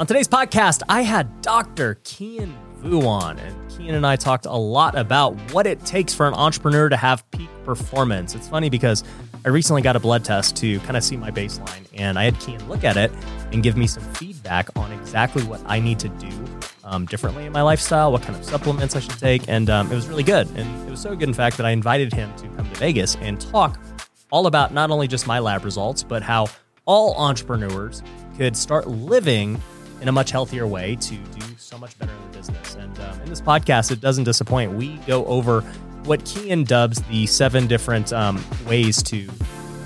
On today's podcast, I had Dr. Kien Vuu on, and Kien and I talked a lot about what it takes for an entrepreneur to have peak performance. It's funny because I recently got a blood test to kind of see my baseline, and I had Kien look at it and give me some feedback on exactly what I need to do um, differently in my lifestyle, what kind of supplements I should take, and um, it was really good. And it was so good, in fact, that I invited him to come to Vegas and talk all about not only just my lab results, but how all entrepreneurs could start living in a much healthier way to do so much better in the business. And um, in this podcast, it doesn't disappoint. We go over what Kien dubs the seven different um, ways to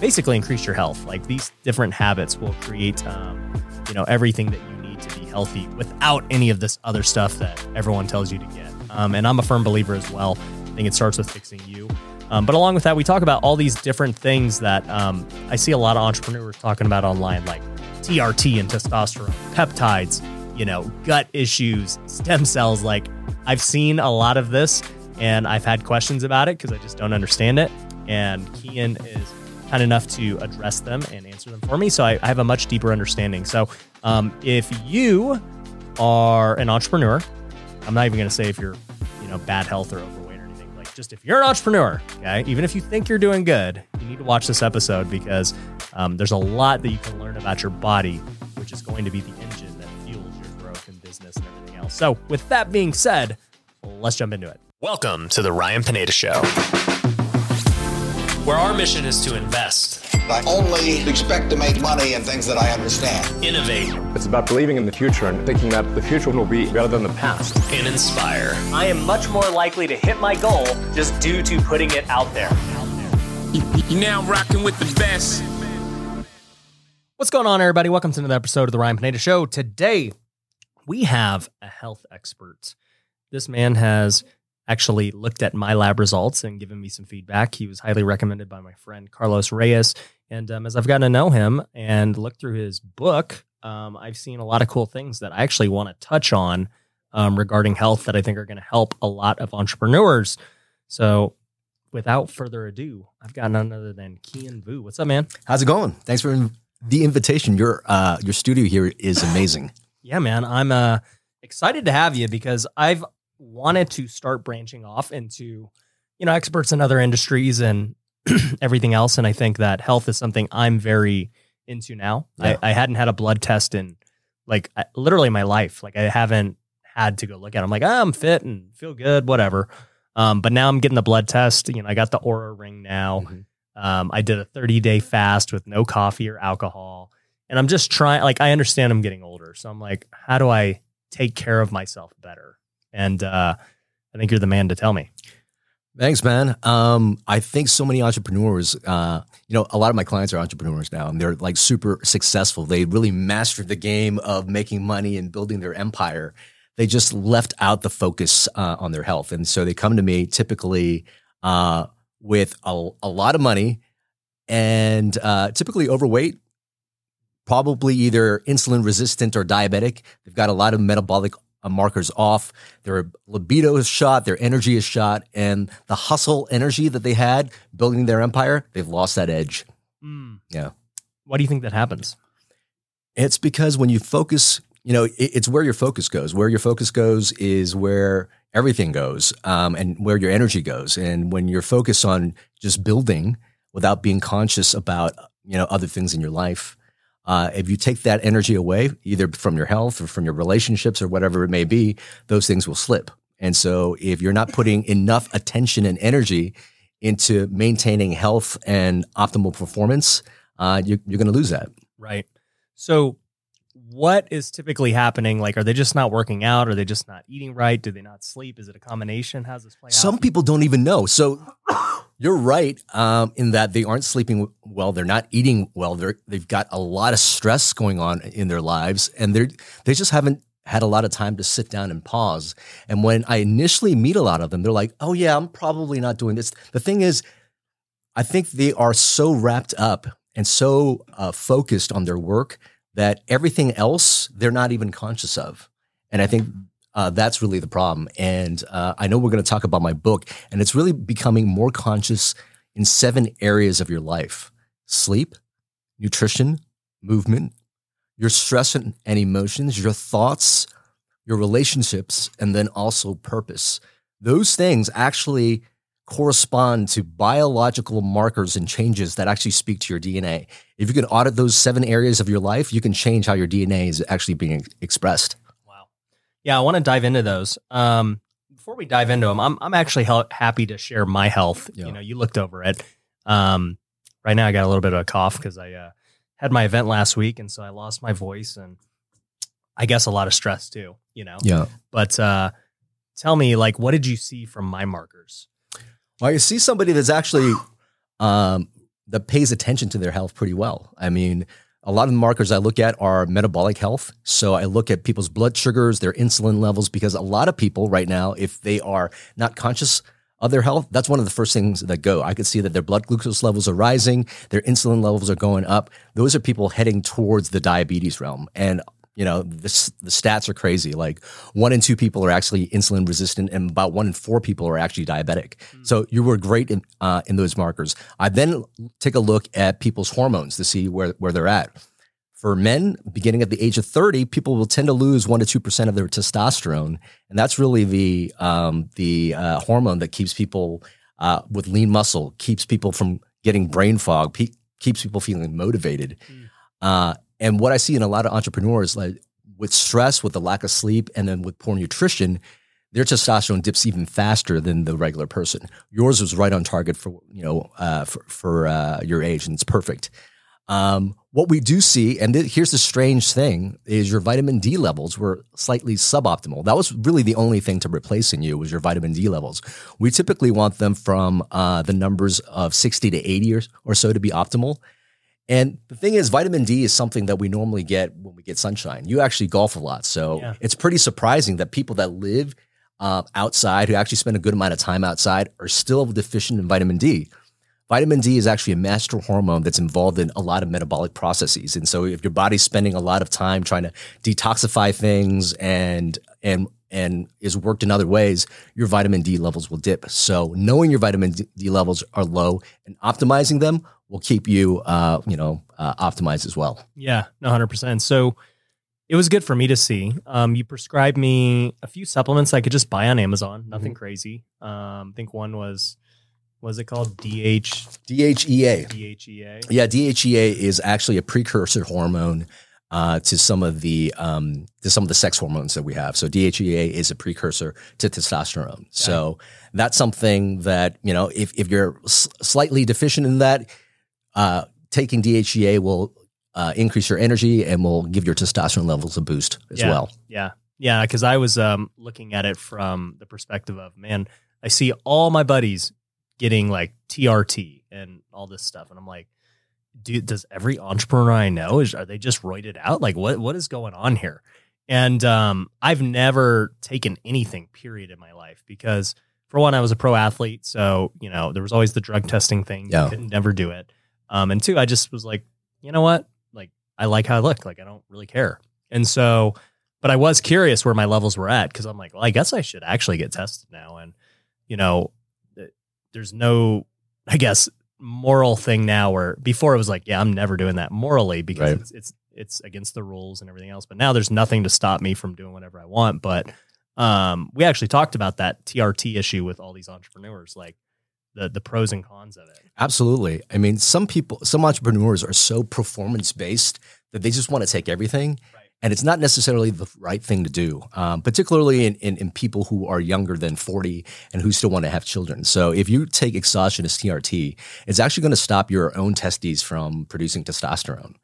basically increase your health. Like these different habits will create, um, you know, everything that you need to be healthy without any of this other stuff that everyone tells you to get. Um, and I'm a firm believer as well. I think it starts with fixing you. Um, but along with that, we talk about all these different things that um, I see a lot of entrepreneurs talking about online, like TRT and testosterone, peptides, you know, gut issues, stem cells. Like I've seen a lot of this and I've had questions about it because I just don't understand it. And Kien is kind enough to address them and answer them for me. So I, I have a much deeper understanding. So um, if you are an entrepreneur, I'm not even going to say if you're, you know, bad health or overweight just if you're an entrepreneur, okay, even if you think you're doing good, you need to watch this episode because um, there's a lot that you can learn about your body, which is going to be the engine that fuels your growth in business and everything else. So, with that being said, let's jump into it. Welcome to the Ryan Pineda Show, where our mission is to invest, I only expect to make money in things that I understand. innovate, It's about believing in the future and thinking that the future will be better than the past. and inspire. I am much more likely to hit my goal just due to putting it out there. You're now rocking with the best. What's going on, everybody? Welcome to another episode of the Ryan Pineda Show. Today, we have a health expert. This man has actually looked at my lab results and given me some feedback. He was highly recommended by my friend Carlos Reyes. And um, as I've gotten to know him and looked through his book, um, I've seen a lot of cool things that I actually want to touch on um, regarding health that I think are going to help a lot of entrepreneurs. So, without further ado, I've got none other than Kien Vuu. What's up, man? How's it going? Thanks for in- the invitation. Your uh, your studio here is amazing. Yeah, man. I'm uh, excited to have you because I've wanted to start branching off into, you know, experts in other industries and everything else. And I think that health is something I'm very into now. Yeah. I, I hadn't had a blood test in like I- literally my life. Like I haven't had to go look at it. I'm like, ah, I'm fit and feel good, whatever. Um, but now I'm getting the blood test. You know, I got the Oura ring now. Mhm. Um, I did a 30 day fast with no coffee or alcohol. And I'm just trying, like, I understand I'm getting older. So I'm like, how do I take care of myself better? And uh, I think you're the man to tell me. Thanks, man. Um, I think so many entrepreneurs, uh, you know, a lot of my clients are entrepreneurs now, and they're like super successful. They really mastered the game of making money and building their empire. They just left out the focus uh, on their health, and so they come to me typically uh, with a, a lot of money and uh, typically overweight, probably either insulin resistant or diabetic. They've got a lot of metabolic markers off. Their libido is shot, their energy is shot, and the hustle energy that they had building their empire, they've lost that edge. Yeah. Why do you think that happens? It's because when you focus, you know, it, it's where your focus goes. Where your focus goes is where everything goes, um, and where your energy goes. And when you're focused on just building without being conscious about, you know, other things in your life, uh, if you take that energy away, either from your health or from your relationships or whatever it may be, those things will slip. And so, if you're not putting enough attention and energy into maintaining health and optimal performance, uh, you, you're going to lose that. Right. So, what is typically happening? Like, are they just not working out? Are they just not eating right? Do they not sleep? Is it a combination? How's this play out? Some out? people don't even know. So you're right um, in that they aren't sleeping well. They're not eating well. They're they've got a lot of stress going on in their lives, and they're they just haven't had a lot of time to sit down and pause. And when I initially meet a lot of them, they're like, "Oh yeah, I'm probably not doing this." The thing is, I think they are so wrapped up and so uh, focused on their work that everything else they're not even conscious of. And I think uh, that's really the problem. And uh, I know we're going to talk about my book, and it's really becoming more conscious in seven areas of your life sleep, nutrition, movement, your stress and, and emotions, your thoughts, your relationships, and then also purpose. Those things actually correspond to biological markers and changes that actually speak to your DNA. If you can audit those seven areas of your life, you can change how your DNA is actually being expressed. Yeah, I want to dive into those. Um, before we dive into them, I'm I'm actually hel- happy to share my health. Yeah. You know, you looked over it. Um, right now I got a little bit of a cough because I uh, had my event last week, and so I lost my voice, and I guess a lot of stress too. You know, Yeah. but uh, tell me, like, what did you see from my markers? Well, you see somebody that's actually um, that pays attention to their health pretty well. I mean, a lot of the markers I look at are metabolic health. So I look at people's blood sugars, their insulin levels, because a lot of people right now, if they are not conscious of their health, that's one of the first things that go. I could see that their blood glucose levels are rising, their insulin levels are going up. Those are people heading towards the diabetes realm. And you know, the, the stats are crazy. Like one in two people are actually insulin resistant, and about one in four people are actually diabetic. So you were great in uh, in those markers. I then take a look at people's hormones to see where where they're at. For men, beginning at the age of 30, people will tend to lose one to two percent of their testosterone, and that's really the um, the uh, hormone that keeps people uh, with lean muscle, keeps people from getting brain fog, pe- keeps people feeling motivated. Uh, and what I see in a lot of entrepreneurs, like with stress, with the lack of sleep, and then with poor nutrition, their testosterone dips even faster than the regular person. Yours was right on target for you know uh, for for uh, your age, and it's perfect. Um, what we do see, and th- here's the strange thing, is your vitamin D levels were slightly suboptimal. That was really the only thing to replacing you was your vitamin D levels. We typically want them from uh, the numbers of 60 to 80 or, or so to be optimal. And the thing is, vitamin D is something that we normally get when we get sunshine. You actually golf a lot, so Yeah. it's pretty surprising that people that live uh, outside, who actually spend a good amount of time outside, are still deficient in vitamin D. Vitamin D is actually a master hormone that's involved in a lot of metabolic processes, and so if your body's spending a lot of time trying to detoxify things and and and is worked in other ways, your vitamin D levels will dip. So knowing your vitamin D levels are low and optimizing them will keep you, uh, you know, uh, optimized as well. Yeah, hundred percent. So it was good for me to see. Um, you prescribed me a few supplements I could just buy on Amazon. Nothing crazy. Um, I think one was was it called DH DHEA. DHEA? Yeah, DHEA is actually a precursor hormone uh, to some of the um, to some of the sex hormones that we have. So DHEA is a precursor to testosterone. So that's something that you know if if you're s- slightly deficient in that, uh, taking DHEA will uh, increase your energy and will give your testosterone levels a boost as Yeah. well. Yeah, yeah. Because I was um, looking at it from the perspective of man, I see all my buddies getting like TRT and all this stuff, and I'm like, dude, does every entrepreneur I know is are they just roided out? Like, what what is going on here? And um, I've never taken anything period in my life because for one, I was a pro athlete, so you know there was always the drug testing thing. Yeah. You could never do it. Um, and two, I just was like, you know what? Like, I like how I look. Like, I don't really care. And so, but I was curious where my levels were at because I'm like, well, I guess I should actually get tested now. And you know, there's no, I guess, moral thing now where before it was like, yeah, I'm never doing that morally because Right. it's, it's it's against the rules and everything else. But now there's nothing to stop me from doing whatever I want. But um, we actually talked about that TRT issue with all these entrepreneurs, like the the pros and cons of it. Absolutely. I mean, some people, some entrepreneurs are so performance based that they just want to take everything. And it's not necessarily the right thing to do, um, particularly in, in, in people who are younger than 40 and who still want to have children. So if you take exogenous TRT, it's actually going to stop your own testes from producing testosterone.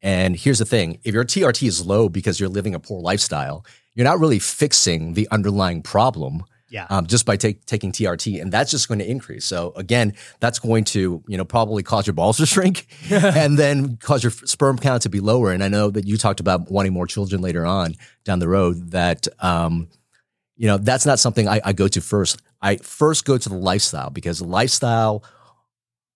And here's the thing if your TRT is low because you're living a poor lifestyle, you're not really fixing the underlying problem Yeah. um, just by take, taking TRT, and that's just going to increase. So again, that's going to you know probably cause your balls to shrink, and then cause your sperm count to be lower. And I know that you talked about wanting more children later on down the road. That um, you know that's not something I, I go to first. I first go to the lifestyle because the lifestyle,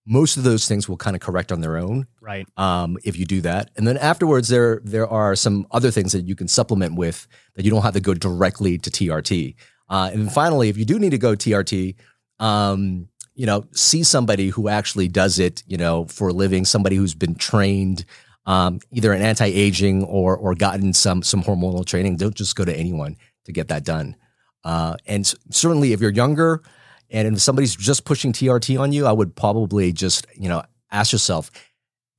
most of those things will kind of correct on their own right. um, if you do that. And then afterwards, there there are some other things that you can supplement with that you don't have to go directly to TRT. Uh, and finally, if you do need to go TRT, um, you know, see somebody who actually does it, you know, for a living, somebody who's been trained um, either in anti-aging or or gotten some some hormonal training, don't just go to anyone to get that done. Uh, and certainly, if you're younger and if somebody's just pushing TRT on you, I would probably just you know ask yourself,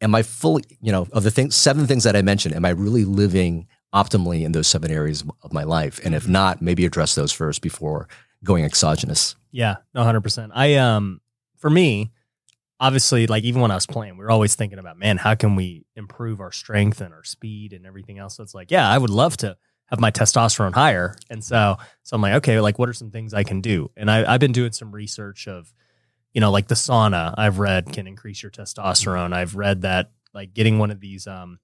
am I fully you know of the things seven things that I mentioned, am I really living optimally in those seven areas of my life? And if not, maybe address those first before going exogenous. Yeah, no, hundred percent. I um, for me, obviously, like even when I was playing, we were always thinking about, man, how can we improve our strength and our speed and everything else? So it's like, yeah, I would love to have my testosterone higher, and so so I'm like, okay, like what are some things I can do? And I, I've been doing some research of, you know, like the sauna. I've read can increase your testosterone. I've read that like getting one of these. Um,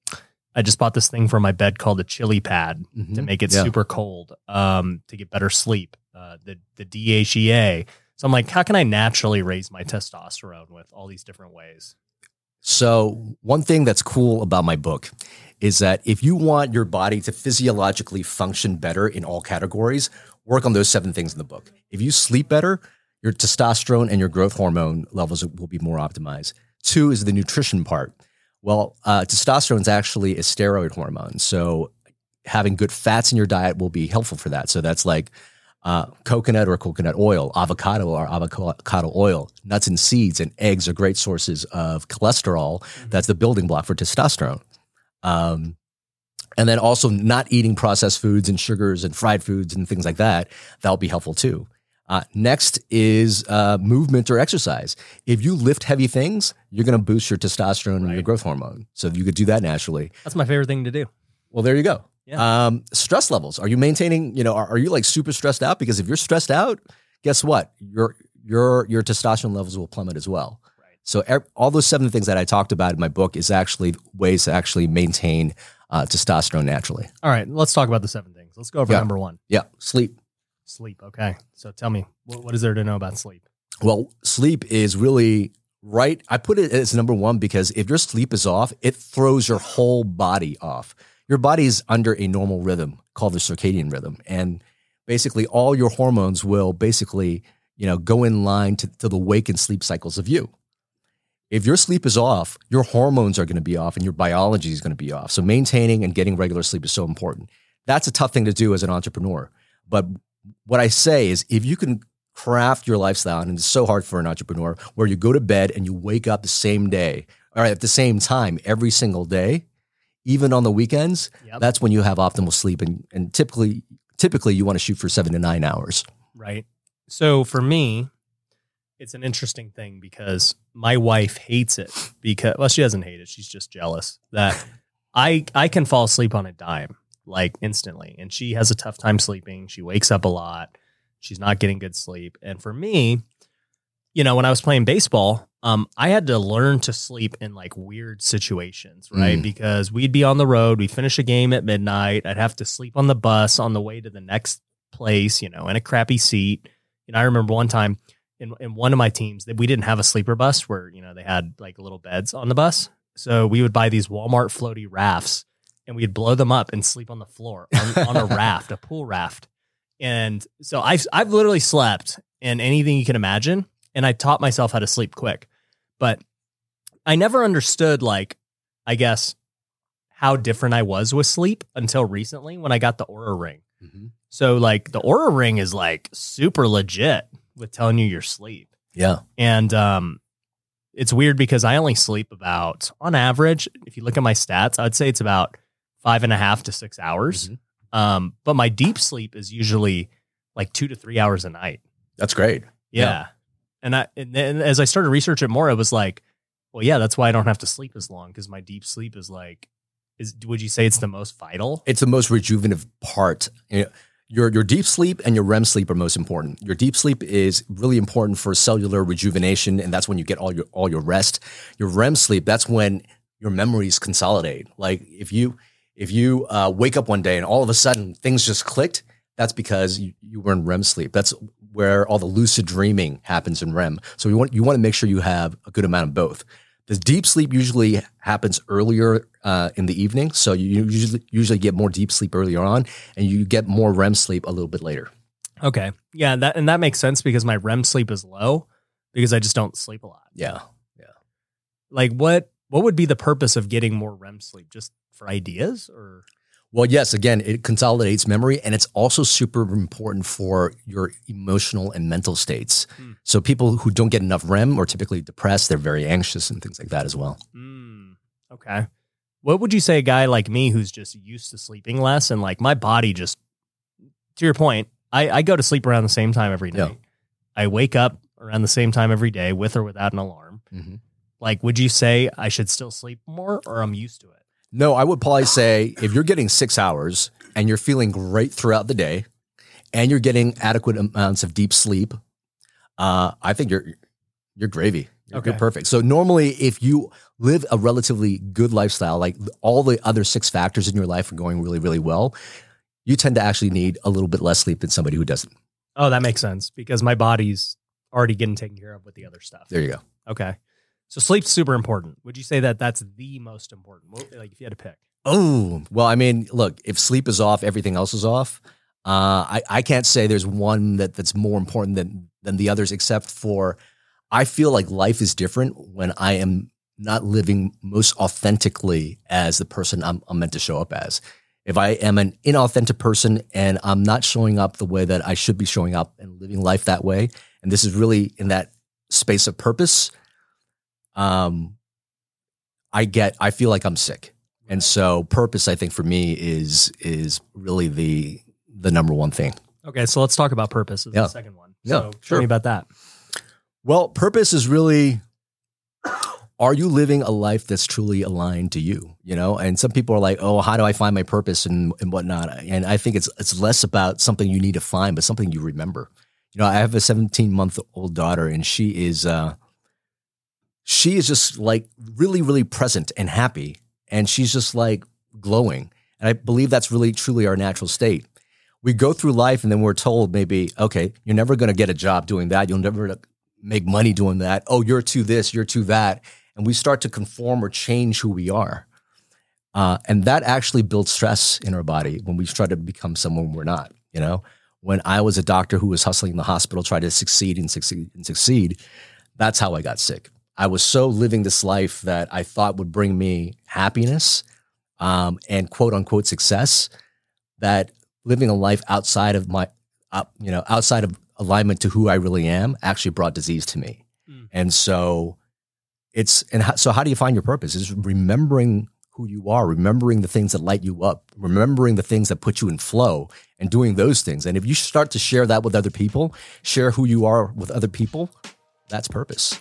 I just bought this thing for my bed called a chili pad to Mhm. make it Yeah. super cold um, to get better sleep. Uh, the the DHEA. So I'm like, how can I naturally raise my testosterone with all these different ways? So, one thing that's cool about my book is that if you want your body to physiologically function better in all categories, work on those seven things in the book. If you sleep better, your testosterone and your growth hormone levels will be more optimized. Two is the nutrition part. Well, uh, testosterone is actually a steroid hormone. So, having good fats in your diet will be helpful for that. So, that's like uh, coconut or coconut oil, avocado or avocado oil, nuts and seeds, and eggs are great sources of cholesterol. That's the building block for testosterone. Um, and then also not eating processed foods and sugars and fried foods and things like that. That'll be helpful too. Uh, next is uh, movement or exercise. If you lift heavy things, you're going to boost your testosterone and your growth hormone. So you could do that naturally. That's my favorite thing to do. Well, there you go. Yeah. Um, stress levels. Are you maintaining? You know, are, are you like super stressed out? Because if you're stressed out, guess what? Your your your testosterone levels will plummet as well. Right. So ev- all those seven things that I talked about in my book is actually ways to actually maintain uh, testosterone naturally. All right, let's talk about the seven things. Let's go over Yeah. number one, Yeah, sleep. Sleep. Okay, so tell me, what, what is there to know about sleep? Well, sleep is really right. I put it as number one because if your sleep is off, it throws your whole body off. Your body is under a normal rhythm called the circadian rhythm. And basically, all your hormones will basically, you know, go in line to, to the wake and sleep cycles of you. If your sleep is off, your hormones are going to be off and your biology is going to be off. So, maintaining and getting regular sleep is so important. That's a tough thing to do as an entrepreneur. But what I say is if you can craft your lifestyle, and it's so hard for an entrepreneur, where you go to bed and you wake up the same day or at the same time every single day, even on the weekends, Yep. that's when you have optimal sleep. And, and typically, typically you want to shoot for seven to nine hours. right? So for me, it's an interesting thing because my wife hates it because well, she doesn't hate it. She's just jealous that I I can fall asleep on a dime like instantly, and she has a tough time sleeping. She wakes up a lot. She's not getting good sleep, and for me, you know, when I was playing baseball, um, I had to learn to sleep in like weird situations, right? Mm. Because we'd be on the road, we'd finish a game at midnight. I'd have to sleep on the bus on the way to the next place, you know, in a crappy seat. And I remember one time in, in one of my teams that we didn't have a sleeper bus where, you know, they had like little beds on the bus. So we would buy these Walmart floaty rafts and we'd blow them up and sleep on the floor on, on a raft, a pool raft. And so I've, I've literally slept in anything you can imagine. And I taught myself how to sleep quick. But I never understood, like, I guess, how different I was with sleep until recently when I got the Oura Ring. So like the Oura Ring is like super legit with telling you your sleep. Yeah. And um it's weird because I only sleep about on average, if you look at my stats, I'd say it's about five and a half to six hours. Um, but my deep sleep is usually like two to three hours a night. That's great. Yeah. Yeah. And I and then as I started researching it more, it was like, well, yeah, that's why I don't have to sleep as long because my deep sleep is like is would you say it's the most vital? It's the most rejuvenative part. You know, your your deep sleep and your REM sleep are most important. Your deep sleep is really important for cellular rejuvenation, and that's when you get all your all your rest. Your REM sleep, that's when your memories consolidate. Like if you if you uh, wake up one day and all of a sudden things just clicked, that's because you, you were in REM sleep. That's where all the lucid dreaming happens in REM. So you want you want to make sure you have a good amount of both. The deep sleep usually happens earlier uh, in the evening, so you usually usually get more deep sleep earlier on, and you get more REM sleep a little bit later. Okay. Yeah, that and that makes sense because my REM sleep is low because I just don't sleep a lot. Yeah, yeah. Like what What would be the purpose of getting more REM sleep? Just for ideas or? Well, yes, again, it consolidates memory and it's also super important for your emotional and mental states. Hmm. So people who don't get enough REM are typically depressed, they're very anxious and things like that as well. Mm, okay. What would you say a guy like me who's just used to sleeping less and like my body just to your point, I, I go to sleep around the same time every Yeah. night. I wake up around the same time every day with or without an alarm. Mhm. Like, would you say I should still sleep more or I'm used to it? No, I would probably say if you're getting six hours and you're feeling great throughout the day and you're getting adequate amounts of deep sleep, uh, I think you're you're gravy. You're, you're Okay. perfect. So normally, if you live a relatively good lifestyle, like all the other six factors in your life are going really, really well, you tend to actually need a little bit less sleep than somebody who doesn't. Oh, that makes sense because my body's already getting taken care of with the other stuff. There you go. Okay. So sleep's super important. Would you say that that's the most important? Like if you had to pick. Oh, well, I mean, look, if sleep is off, everything else is off. Uh, I, I can't say there's one that, that's more important than, than the others, except for I feel like life is different when I am not living most authentically as the person I'm, I'm meant to show up as. If I am an inauthentic person and I'm not showing up the way that I should be showing up and living life that way, and this is really in that space of purpose, um, I get, I feel like I'm sick. And so purpose, I think for me is, is really the, the number one thing. Okay, so let's talk about purpose Yeah. the second one. Yeah, so tell sure. me about that. Well, purpose is really are you living a life that's truly aligned to you? You know, and some people are like, oh, how do I find my purpose and, and whatnot? And I think it's it's less about something you need to find, but something you remember. You know, I have a 17 month old daughter, and she is uh she is just like really, really present and happy. And she's just like glowing. And I believe that's really truly our natural state. We go through life and then we're told maybe, okay, you're never going to get a job doing that. You'll never make money doing that. Oh, you're too this, you're too that. And we start to conform or change who we are. Uh, and that actually builds stress in our body when we try to become someone we're not. You know, when I was a doctor who was hustling in the hospital, trying to succeed and succeed and succeed, that's how I got sick. I was so living this life that I thought would bring me happiness um, and quote unquote success that living a life outside of my, uh, you know, outside of alignment to who I really am actually brought disease to me. Mm. And so it's, and how, so how do you find your purpose? Is remembering who you are, remembering the things that light you up, remembering the things that put you in flow and doing those things. And if you start to share that with other people, share who you are with other people, that's purpose.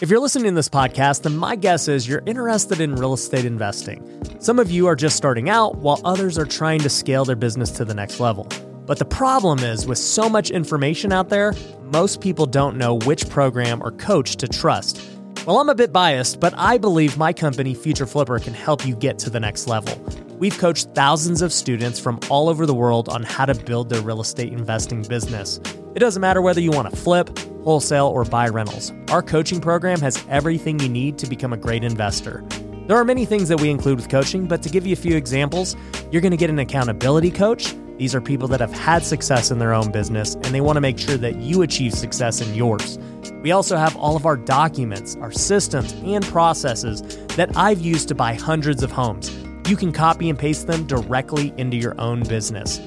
If you're listening to this podcast, then my guess is you're interested in real estate investing. Some of you are just starting out, while others are trying to scale their business to the next level. But the problem is, with so much information out there, most people don't know which program or coach to trust. Well, I'm a bit biased, but I believe my company, Future Flipper, can help you get to the next level. We've coached thousands of students from all over the world on how to build their real estate investing business. It doesn't matter whether you want to flip, wholesale, or buy rentals. Our coaching program has everything you need to become a great investor. There are many things that we include with coaching, but to give you a few examples, you're going to get an accountability coach. These are people that have had success in their own business and they want to make sure that you achieve success in yours. We also have all of our documents, our systems, and processes that I've used to buy hundreds of homes. You can copy and paste them directly into your own business.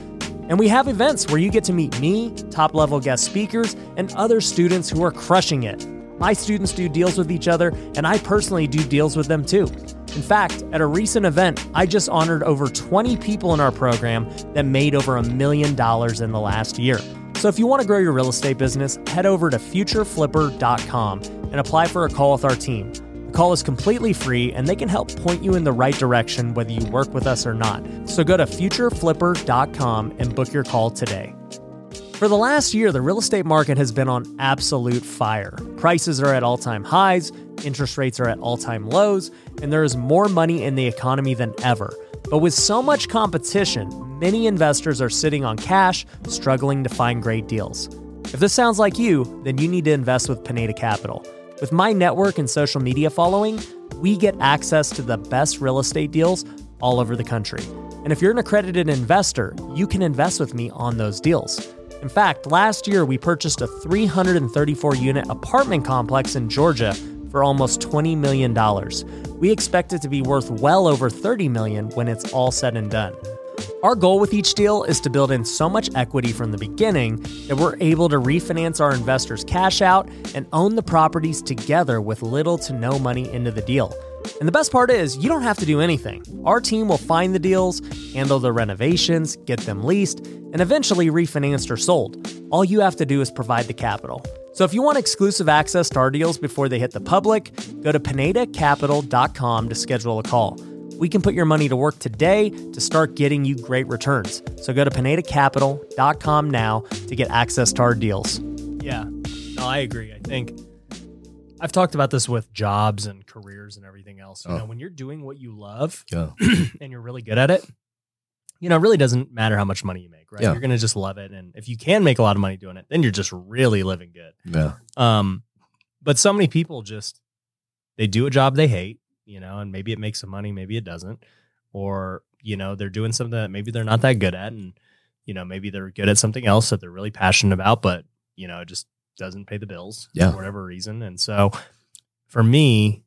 And we have events where you get to meet me, top level guest speakers, and other students who are crushing it. My students do deals with each other, and I personally do deals with them too. In fact, at a recent event, I just honored over 20 people in our program that made over a million dollars in the last year. So if you want to grow your real estate business, head over to futureflipper.com and apply for a call with our team. The call is completely free and they can help point you in the right direction whether you work with us or not. So go to futureflipper.com and book your call today. For the last year, the real estate market has been on absolute fire. Prices are at all time highs, interest rates are at all time lows, and there is more money in the economy than ever. But with so much competition, many investors are sitting on cash, struggling to find great deals. If this sounds like you, then you need to invest with Pineda Capital. With my network and social media following, we get access to the best real estate deals all over the country. And if you're an accredited investor, you can invest with me on those deals. In fact, last year we purchased a 334 unit apartment complex in Georgia for almost $20 million. We expect it to be worth well over 30 million when it's all said and done. Our goal with each deal is to build in so much equity from the beginning that we're able to refinance our investors' cash out and own the properties together with little to no money into the deal. And the best part is, you don't have to do anything. Our team will find the deals, handle the renovations, get them leased, and eventually refinanced or sold. All you have to do is provide the capital. So if you want exclusive access to our deals before they hit the public, go to pinedacapital.com to schedule a call. We can put your money to work today to start getting you great returns. So go to pinedacapital.com now to get access to our deals. Yeah, no, I agree. I think I've talked about this with jobs and careers and everything else. You Oh. know, when you're doing what you love Yeah. and you're really good at it, you know, it really doesn't matter how much money you make, right? Yeah. You're going to just love it. And if you can make a lot of money doing it, then you're just really living good. Yeah. Um, but so many people just they do a job they hate, you know, and maybe it makes some money, maybe it doesn't, or you know they're doing something that maybe they're not that good at, and you know maybe they're good at something else that they're really passionate about, but you know it just doesn't pay the bills Yeah. for whatever reason. And so for me,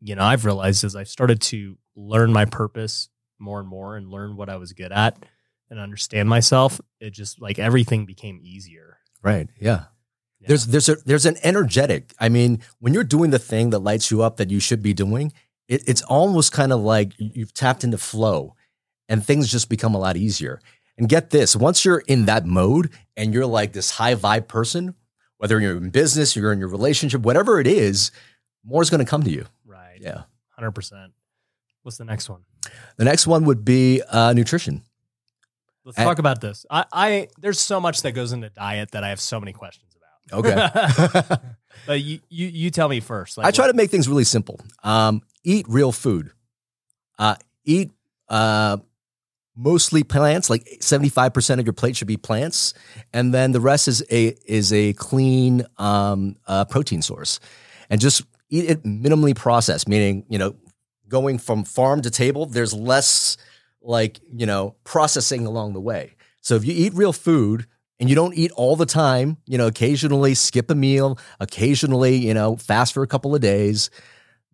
you know, I've realized as I've started to learn my purpose more and more and learn what I was good at and understand myself, it just like everything became easier. Right. Yeah. Yeah. There's there's a there's an energetic. I mean, when you're doing the thing that lights you up that you should be doing, it, it's almost kind of like you've tapped into flow, and things just become a lot easier. And get this: once you're in that mode and you're like this high vibe person, whether you're in business, you're in your relationship, whatever it is, more is going to come to you. right. Yeah. Hundred percent. What's the next one? The next one would be uh, nutrition. Let's I- talk about this. I, I there's so much that goes into diet that I have so many questions about. Okay. But you you, you tell me first. I try to make things really simple. Um, eat real food. Uh, eat uh, mostly plants. Like seventy five percent of your plate should be plants, and then the rest is a is a clean um, uh, protein source. And just eat it minimally processed, meaning you know going from farm to table. There's less like you know processing along the way. So if you eat real food and you don't eat all the time, you know, occasionally skip a meal, occasionally, you know, fast for a couple of days,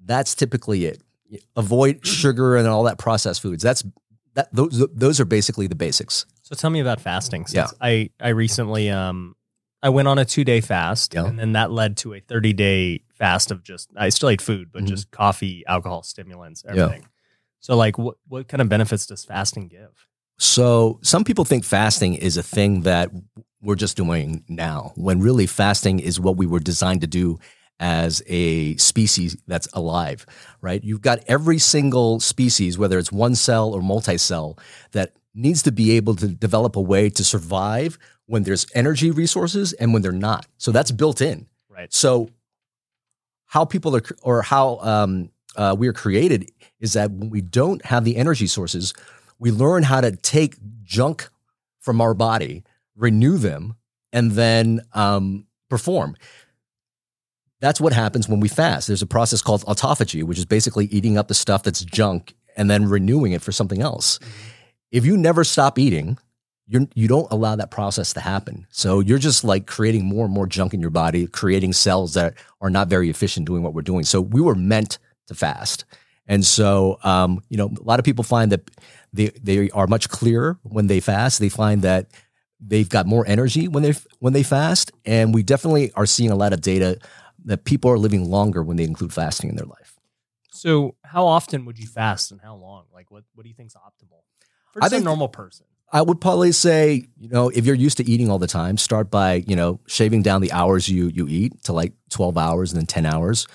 that's typically it. Avoid sugar and all that processed foods. That's that those those are basically the basics. So tell me about fasting. Since Yeah. I I recently um I went on a two day fast, Yeah. and then that led to a thirty day fast of just I still ate food, but Mhm. just coffee, alcohol, stimulants, Yeah. everything. So like, what what kind of benefits does fasting give? So some people think fasting is a thing that we're just doing now, when really fasting is what we were designed to do as a species that's alive, right? You've got every single species, whether it's one cell or multi-cell, that needs to be able to develop a way to survive when there's energy resources and when they're not. So that's built in. Right. So how people are or how um, uh, we are created is that when we don't have the energy sources, we learn how to take junk from our body, renew them, and then um, perform. That's what happens when we fast. There's a process called autophagy, which is basically eating up the stuff that's junk and then renewing it for something else. If you never stop eating, you're, you don't allow that process to happen. So you're just like creating more and more junk in your body, creating cells that are not very efficient doing what we're doing. So we were meant to fast. And so, um, you know, a lot of people find that they, they are much clearer when they fast. They find that they've got more energy when they when they fast, and we definitely are seeing a lot of data that people are living longer when they include fasting in their life. So how often would you fast, and how long? Like, what what do you think's optimal for I just a think- normal person? I would probably say, you know, if you're used to eating all the time, start by, you know, shaving down the hours you you eat to like 12 hours and then 10 hours.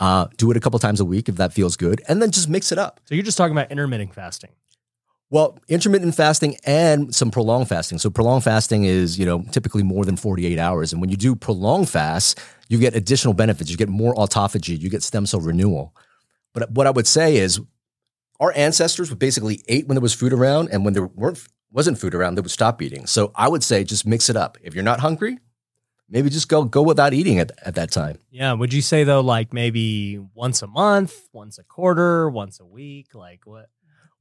Uh, do it a couple times a week if that feels good, and then just mix it up. So you're just talking about intermittent fasting. Well, intermittent fasting and some prolonged fasting. So prolonged fasting is, you know, typically more than 48 hours. And when you do prolonged fast, you get additional benefits. You get more autophagy, you get stem cell renewal. But what I would say is our ancestors would basically ate when there was food around and when there weren't wasn't food around, they would stop eating. So I would say just mix it up. If you're not hungry, maybe just go go without eating at, at that time. Yeah. Would you say though, like maybe once a month, once a quarter, once a week? Like what?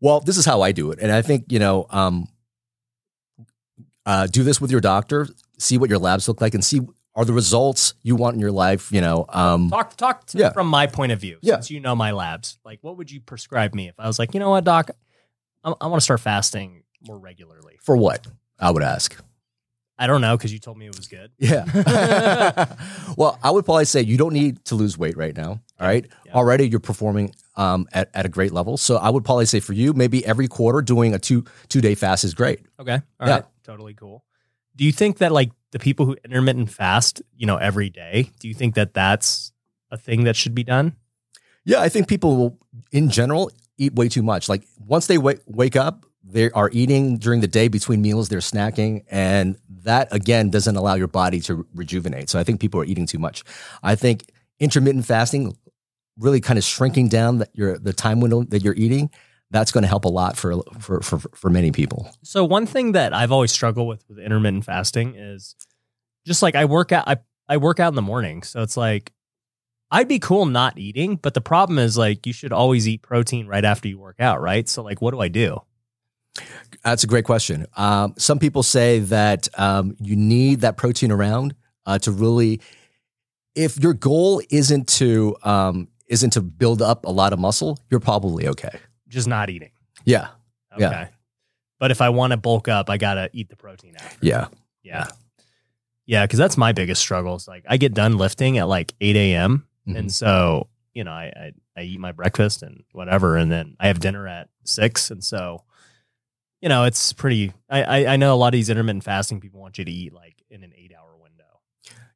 Well, this is how I do it, and I think you know, um, uh, do this with your doctor. See what your labs look like, and see are the results you want in your life, you know, um, Talk talk to, Yeah. from my point of view, Yeah. since you know my labs. Like, what would you prescribe me if I was like, you know what, doc, I, I want to start fasting more regularly. for what? I would ask. I don't know because you told me it was good. Yeah. well, I would probably say you don't need to lose weight right now. All right. Yeah. Already you're performing um, at, at a great level. So I would probably say for you, maybe every quarter doing a two two day fast is great. Okay, all right, Yeah. totally cool. Do you think that like the people who intermittent fast, you know, every day, do you think that that's a thing that should be done? Yeah, I think people will, in general, eat way too much. Like once they wake, wake up, they are eating during the day between meals, they're snacking, and that again doesn't allow your body to rejuvenate. So I think people are eating too much. I think intermittent fasting, really kind of shrinking down the, your the time window that you're eating, that's going to help a lot for for for, for many people. So one thing that I've always struggled with with intermittent fasting is just like I work out I, I work out in the morning. So it's like I'd be cool not eating, but the problem is like you should always eat protein right after you work out, right? So like what do I do? That's a great question. Um, some people say that um, you need that protein around uh, to really. If your goal isn't to um, isn't to build up a lot of muscle, you're probably okay. Just not eating. Yeah, Okay. Yeah. But if I want to bulk up, I gotta eat the protein after. yeah, Yeah. Yeah, because that's my biggest struggle. It's like I get done lifting at like 8 a.m. Mhm. And so, you know, I, I I eat my breakfast and whatever, and then I have dinner at six. And so, you know, it's pretty I, I, I know a lot of these intermittent fasting people want you to eat like in an eight hour window.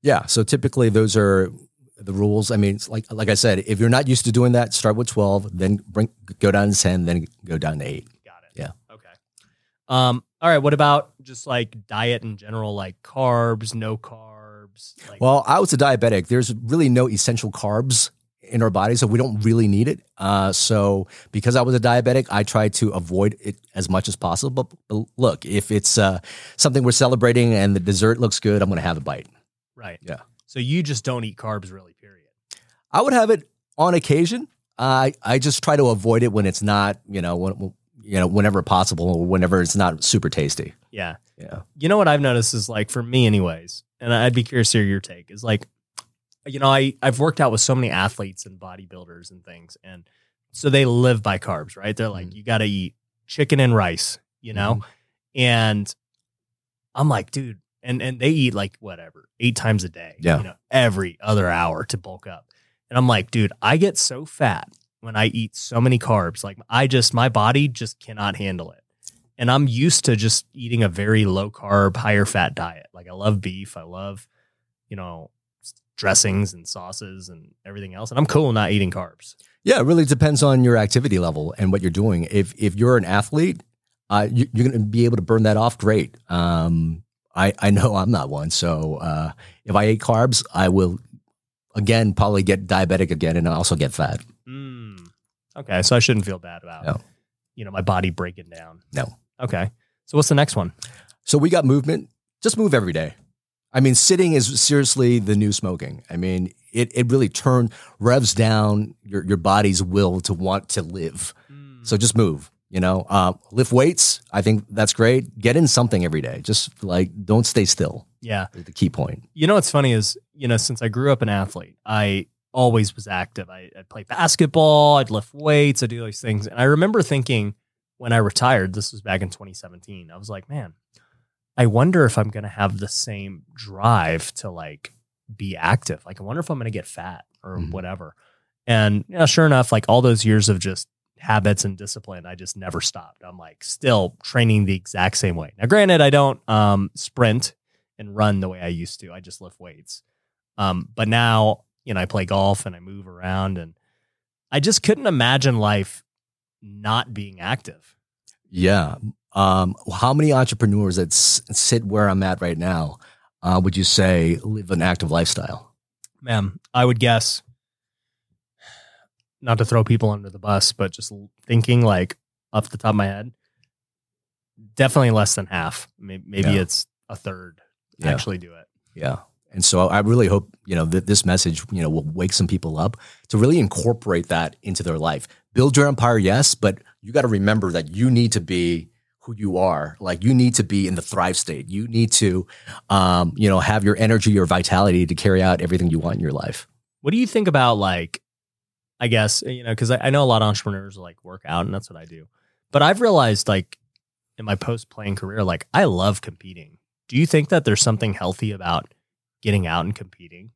yeah. So typically, those are the rules. I mean, it's like like I said, if you're not used to doing that, start with twelve, then bring go down to ten, then go down to eight. Got it. Yeah. Okay. Um, all right, what about just like diet in general, like carbs, no carbs? Like Well, I was a diabetic. There's really no essential carbs in our body, so we don't really need it. Uh, so because I was a diabetic, I tried to avoid it as much as possible. But look, if it's uh, something we're celebrating and the dessert looks good, I'm going to have a bite. right. Yeah. So you just don't eat carbs really. I would have it on occasion. I I just try to avoid it when it's not, you know, when, you know, whenever possible or whenever it's not super tasty. Yeah. Yeah. You know what I've noticed is like for me anyways, and I'd be curious to hear your take, is like, you know, I, I've worked out with so many athletes and bodybuilders and things. And so they live by carbs, right? They're like, Mhm. you gotta eat chicken and rice, you know? And I'm like, dude, and and they eat like whatever, eight times a day. Yeah. You know, every other hour to bulk up. And I'm like, dude, I get so fat when I eat so many carbs. Like I just my body just cannot handle it. And I'm used to just eating a very low carb, higher fat diet. Like I love beef. I love, you know, dressings and sauces and everything else. And I'm cool not eating carbs. Yeah, it really depends on your activity level and what you're doing. If if you're an athlete, uh, you, you're going to be able to burn that off great. Um, I I know I'm not one, so uh, if I ate carbs, I will again probably get diabetic again and also get fat. Mm. Okay. So I shouldn't feel bad about, No. you know, my body breaking down. No. Okay. So what's the next one? So we got movement. Just move every day. I mean, sitting is seriously the new smoking. I mean, it it really turn revs down your your body's will to want to live. So just move. You know, uh, lift weights. I think that's great. Get in something every day. Just like don't stay still. Yeah. The key point. You know what's funny is, you know, since I grew up an athlete, I always was active. I, I'd play basketball, I'd lift weights, I'd do these things. And I remember thinking when I retired, this was back in 2017, I was like, man, I wonder if I'm going to have the same drive to like be active. Like, I wonder if I'm going to get fat or Mhm. whatever. And know, sure enough, like all those years of just habits and discipline, I just never stopped. I'm like still training the exact same way. Now, granted, I don't um, sprint and run the way I used to. I just lift weights. Um, but now, you know, I play golf and I move around and I just couldn't imagine life not being active. Yeah. Um, how many entrepreneurs that s- sit where I'm at right now uh, would you say live an active lifestyle? Man, I would guess not to throw people under the bus, but just thinking like off the top of my head, definitely less than half. Maybe, maybe Yeah. it's a third Yeah. actually do it. Yeah. And so I really hope, you know, that this message, you know, will wake some people up to really incorporate that into their life. Build your empire, yes, but you got to remember that you need to be who who you are. Like you need to be in the thrive state. You need to, um, you know, have your energy, your vitality to carry out everything you want in your life. What do you think about like, I guess, eh, you know, because I, I know a lot of entrepreneurs like work out and that's what I do. But I've realized like in my post playing career, like I love competing. Do you think that there's something healthy about getting out and competing?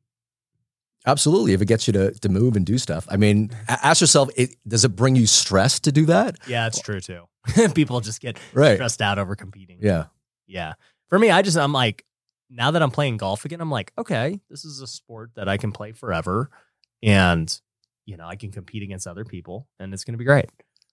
Absolutely. If it gets you to, to move and do stuff. I mean, ask yourself, it, does it bring you stress to do that? Yeah, it's true too. People just get Right. stressed out over competing. Yeah. Yeah. For me, I just, I'm like, now that I'm playing golf again, I'm like, okay, this is a sport that I can play forever. And, you know, I can compete against other people and it's going to be great.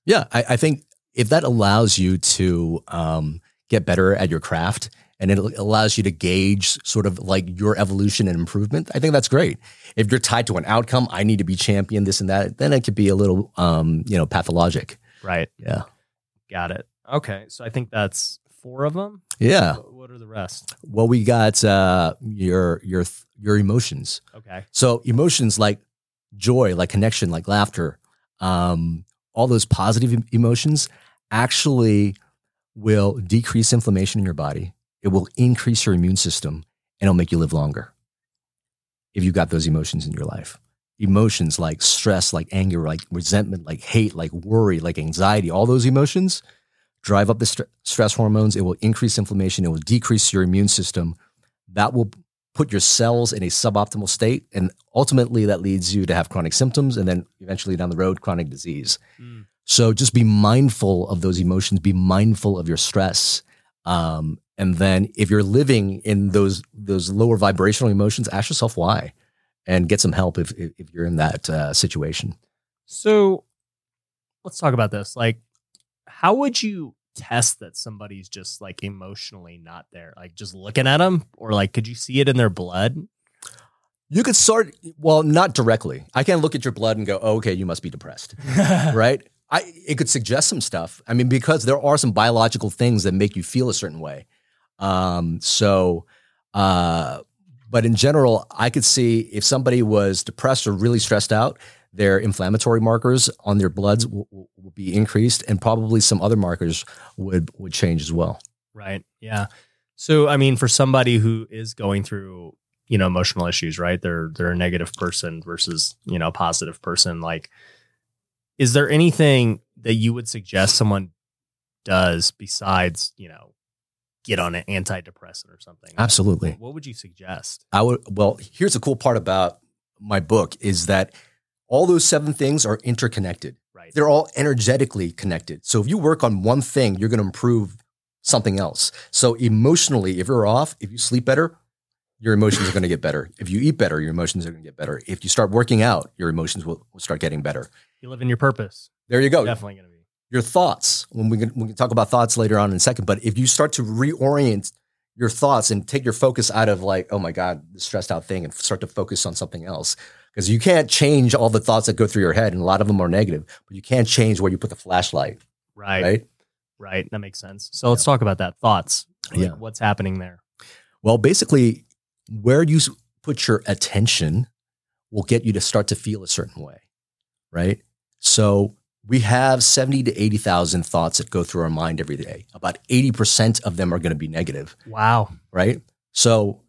Yeah. I, I think if that allows you to um, get better at your craft and it allows you to gauge sort of like your evolution and improvement, I think that's great. If you're tied to an outcome, I need to be champion, this and that, then it could be a little, um, you know, pathologic. Right. Yeah. Got it. Okay. So I think that's four of them. Yeah. What, are the rest? Well, we got uh, your your your emotions. Okay. So emotions like joy, like connection, like laughter, um, all those positive emotions actually will decrease inflammation in your body. It will increase your immune system and it'll make you live longer. If you've got those emotions in your life. Emotions like stress, like anger, like resentment, like hate, like worry, like anxiety, all those emotions drive up the st- stress hormones. It will increase inflammation. It will decrease your immune system. That will put your cells in a suboptimal state. And ultimately, that leads you to have chronic symptoms and then eventually down the road, chronic disease. Mm. So just be mindful of those emotions, be mindful of your stress. Um, and then if you're living in those those lower vibrational emotions, ask yourself why and get some help if if, if you're in that uh, situation. So let's talk about this. Like, how would you test that somebody's just like emotionally not there? Like, just looking at them, or like, could you see it in their blood? You could start well, not directly. I can't look at your blood and go, oh, "Okay, you must be depressed." right? I it could suggest some stuff. I mean, because there are some biological things that make you feel a certain way. Um, so, uh, but in general, I could see if somebody was depressed or really stressed out, their inflammatory markers on their bloods will, will be increased, and probably some other markers would would change as well. Right. Yeah. So I mean, for somebody who is going through, you know, emotional issues, right? They're they're a negative person versus, you know, a positive person. Like, is there anything that you would suggest someone does besides, you know, get on an antidepressant or something? Absolutely. What would you suggest? I would well, here's the cool part about my book is that all those seven things are interconnected. Right. They're all energetically connected. So if you work on one thing, you're going to improve something else. So emotionally, if you're off, if you sleep better, your emotions are going to get better. If you eat better, your emotions are going to get better. If you start working out, your emotions will, will start getting better. You live in your purpose. There you go. Definitely going to be. Your thoughts, when we can, we can talk about thoughts later on in a second, but if you start to reorient your thoughts and take your focus out of like, oh my God, this stressed out thing and start to focus on something else. Because you can't change all the thoughts that go through your head, and a lot of them are negative, but you can't change where you put the flashlight, Right. right? Right. That makes sense. So let's talk about that. Thoughts. Like, Yeah. What's happening there? Well, basically, where you put your attention will get you to start to feel a certain way, right? So we have 70 to 80,000 thoughts that go through our mind every day. About 80% of them are going to be negative, Wow. right? So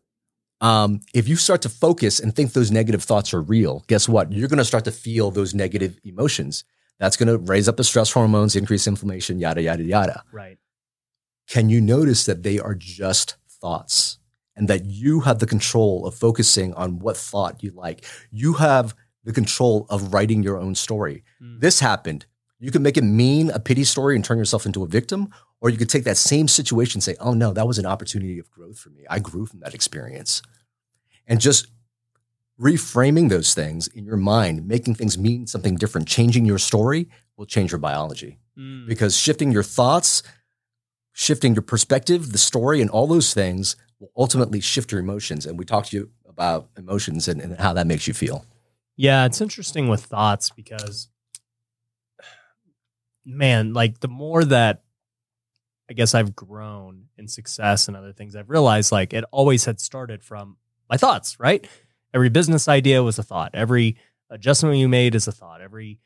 um, if you start to focus and think those negative thoughts are real, guess what? You're going to start to feel those negative emotions. That's going to raise up the stress hormones, increase inflammation, yada, yada, yada Right. can you notice that they are just thoughts and that you have the control of focusing on what thought you like? You have the control of writing your own story. Mm. This happened. You can make it mean a pity story and turn yourself into a victim, or you could take that same situation and say, oh no, that was an opportunity of growth for me. I grew from that experience. And just reframing those things in your mind, making things mean something different, changing your story will change your biology Mm. because shifting your thoughts, shifting your perspective, the story, and all those things will ultimately shift your emotions. And we talked to you about emotions and, and how that makes you feel. Yeah, it's interesting with thoughts because, man, like the more that I guess I've grown in success and other things, I've realized like it always had started from my thoughts, right? Every business idea was a thought. Every adjustment you made is a thought. Every,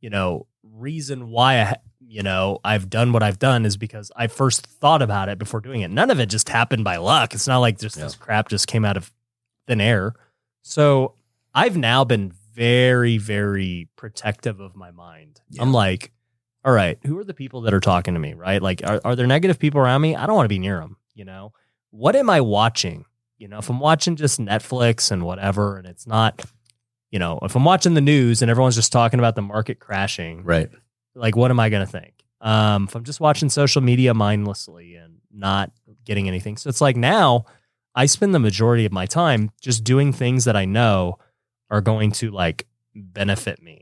you know, reason why I, you know, I've done what I've done is because I first thought about it before doing it. None of it just happened by luck. It's not like just this crap just came out of thin air. So I've now been very, very protective of my mind. I'm like, all right, who are the people that are talking to me, right? Like, are, are there negative people around me? I don't want to be near them, you know? What am I watching? You know, if I'm watching just Netflix and whatever, and it's not, you know, if I'm watching the news and everyone's just talking about the market crashing, Right. like what am I going to think? Um, if I'm just watching social media mindlessly and not getting anything. So it's like now I spend the majority of my time just doing things that I know are going to like benefit me.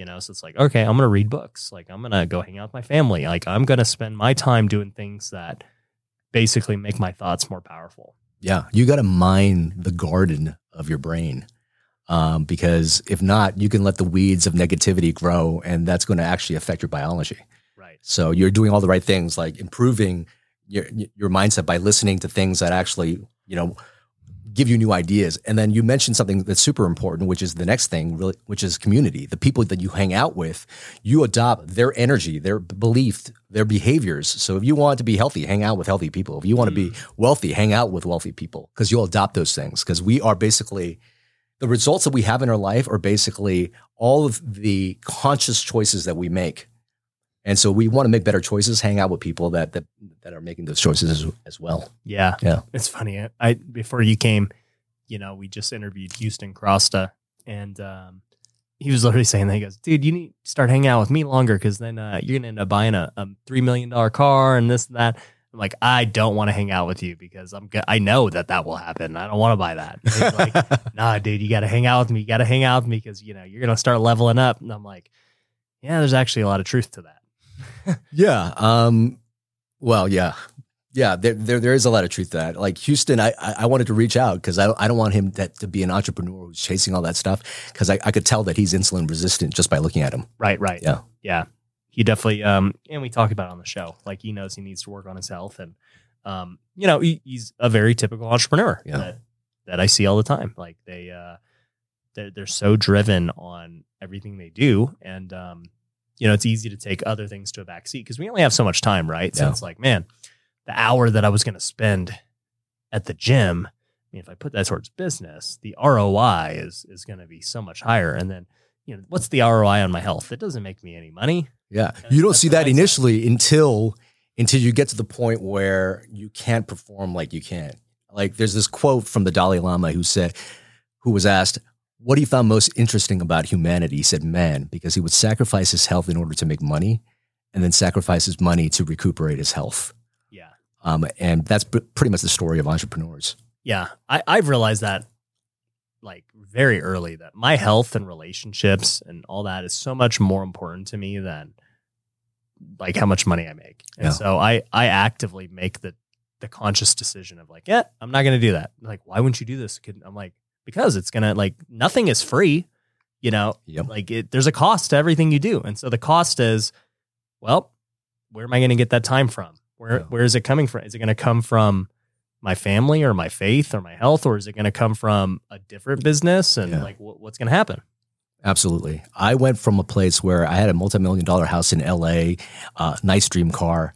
You know, so it's like, okay, I'm going to read books. Like I'm going to go hang out with my family. Like I'm going to spend my time doing things that basically make my thoughts more powerful. Yeah, you got to mine the garden of your brain. Um, because if not, you can let the weeds of negativity grow, and that's going to actually affect your biology. Right. So you're doing all the right things, like improving your your mindset by listening to things that actually, you know, give you new ideas. And then you mentioned something that's super important, which is the next thing, really, which is community. The people that you hang out with, you adopt their energy, their belief, their behaviors. So if you want to be healthy, hang out with healthy people. If you want to be mm. wealthy, hang out with wealthy people because you'll adopt those things. Because we are basically the results that we have in our life are basically all of the conscious choices that we make. And so we want to make better choices, hang out with people that that, that are making those choices as, as well. Yeah. Yeah. It's funny. I- I before you came, you know, we just interviewed Houston Crosta and um he was literally saying that he goes, dude, you need to start hanging out with me longer because then uh, you're gonna end up buying a, a three million dollar car and this and that. I'm like, I don't want to hang out with you because I'm go- I know that that will happen. I don't want to buy that. Like, nah, dude, you got to hang out with me. You got to hang out with me because you know you're gonna start leveling up. And I'm like, yeah, there's actually a lot of truth to that. Yeah. Um, well, yeah. Yeah, there, there there is a lot of truth to that. Like Houston, I I wanted to reach out because I I don't want him that, to be an entrepreneur who's chasing all that stuff because I, I could tell that he's insulin resistant just by looking at him. Right, right. Yeah. Yeah. He definitely um and we talk about it on the show. Like he knows he needs to work on his health and um you know, he, he's a very typical entrepreneur Yeah. that that I see all the time. Like they uh they're, they're so driven on everything they do and um you know, it's easy to take other things to a back seat because we only have so much time, right? So Yeah. it's like, man, the hour that I was going to spend at the gym, I mean, if I put that towards business, the ROI is is going to be so much higher. And then, you know, what's the ROI on my health? It doesn't make me any money. Yeah, That's- you don't see that initially until until you get to the point where you can't perform like you can. Like there's this quote from the Dalai Lama who said, who was asked, what he found most interesting about humanity. He said, man, because he would sacrifice his health in order to make money, and then sacrifice his money to recuperate his health. Yeah. Um, and that's pr- pretty much the story of entrepreneurs. Yeah. I, I've realized that like very early that my health and relationships and all that is so much more important to me than like how much money I make. And Yeah. so I I actively make the the conscious decision of like, yeah, I'm not going to do that. Like, why wouldn't you do this? I'm like, because it's going to like nothing is free, you know, Yep. like it, there's a cost to everything you do. And so the cost is, well, where am I going to get that time from? Where, Yeah. where is it coming from? Is it going to come from my family or my faith or my health, or is it going to come from a different business? And Yeah. like, what, what's going to happen? Absolutely. I went from a place where I had a multi-million dollar house in LA, uh, nice dream car.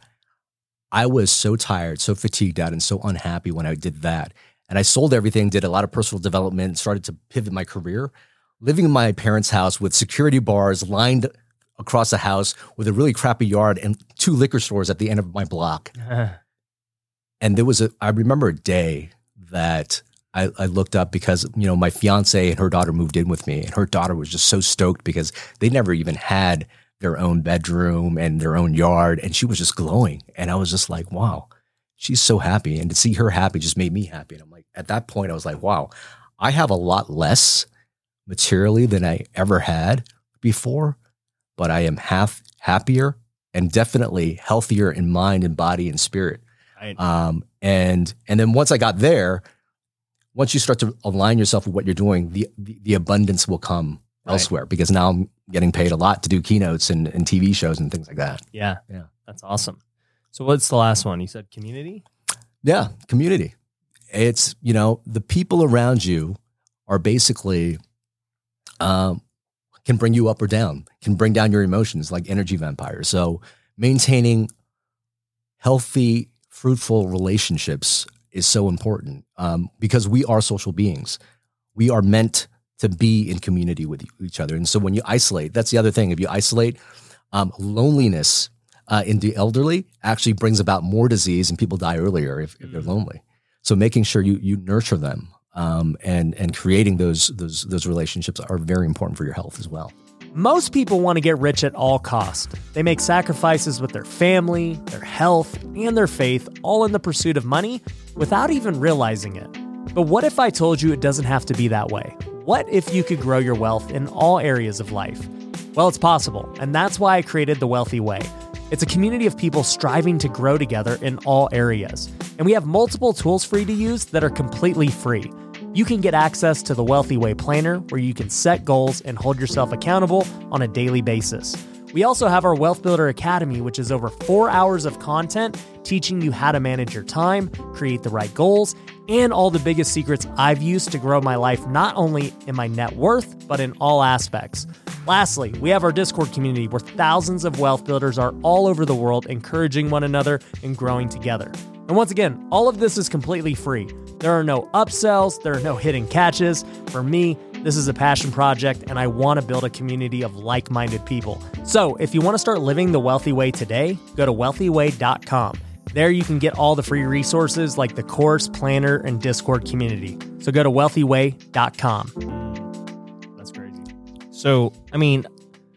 I was so tired, so fatigued out, and so unhappy when I did that. And I sold everything, did a lot of personal development, started to pivot my career. Living in my parents' house with security bars lined across the house with a really crappy yard and two liquor stores at the end of my block. And there was a, I remember a day that I, I looked up because, you know, my fiance and her daughter moved in with me, and her daughter was just so stoked because they never even had their own bedroom and their own yard. And she was just glowing. And I was just like, wow, she's so happy. And to see her happy just made me happy. And I'm like, at that point, I was like, wow, I have a lot less materially than I ever had before, but I am half happier and definitely healthier in mind and body and spirit. Um, and and then once I got there, once you start to align yourself with what you're doing, the the, the abundance will come Right. elsewhere because now I'm getting paid a lot to do keynotes and, and TV shows and things like that. yeah. Yeah. That's awesome. So what's the last one? You said community? Yeah, community. It's you know the people around you are basically um, can bring you up or down, can bring down your emotions like energy vampires. So maintaining healthy, fruitful relationships is so important um, because we are social beings. We are meant to be in community with each other. And so when you isolate, that's the other thing. If you isolate, um, loneliness uh, in the elderly actually brings about more disease and people die earlier if, if they're lonely. So making sure you you nurture them um, and and creating those those those relationships are very important for your health as well. Most people want to get rich at all cost. They make sacrifices with their family, their health, and their faith, all in the pursuit of money without even realizing it. But what if I told you it doesn't have to be that way? What if you could grow your wealth in all areas of life? Well, it's possible, and that's why I created The Wealthy Way. It's a community of people striving to grow together in all areas. And we have multiple tools for you to use that are completely free. You can get access to the Wealthy Way Planner, where you can set goals and hold yourself accountable on a daily basis. We also have our Wealth Builder Academy, which is over four hours of content teaching you how to manage your time, create the right goals, and all the biggest secrets I've used to grow my life not only in my net worth, but in all aspects. Lastly, we have our Discord community where thousands of wealth builders are all over the world encouraging one another and growing together. And once again, all of this is completely free. There are no upsells, there are no hidden catches. For me, this is a passion project, and I want to build a community of like minded people. So, if you want to start living the wealthy way today, go to wealthyway.com. There, you can get all the free resources like the course, planner, and Discord community. So, go to wealthyway.com. So, I mean,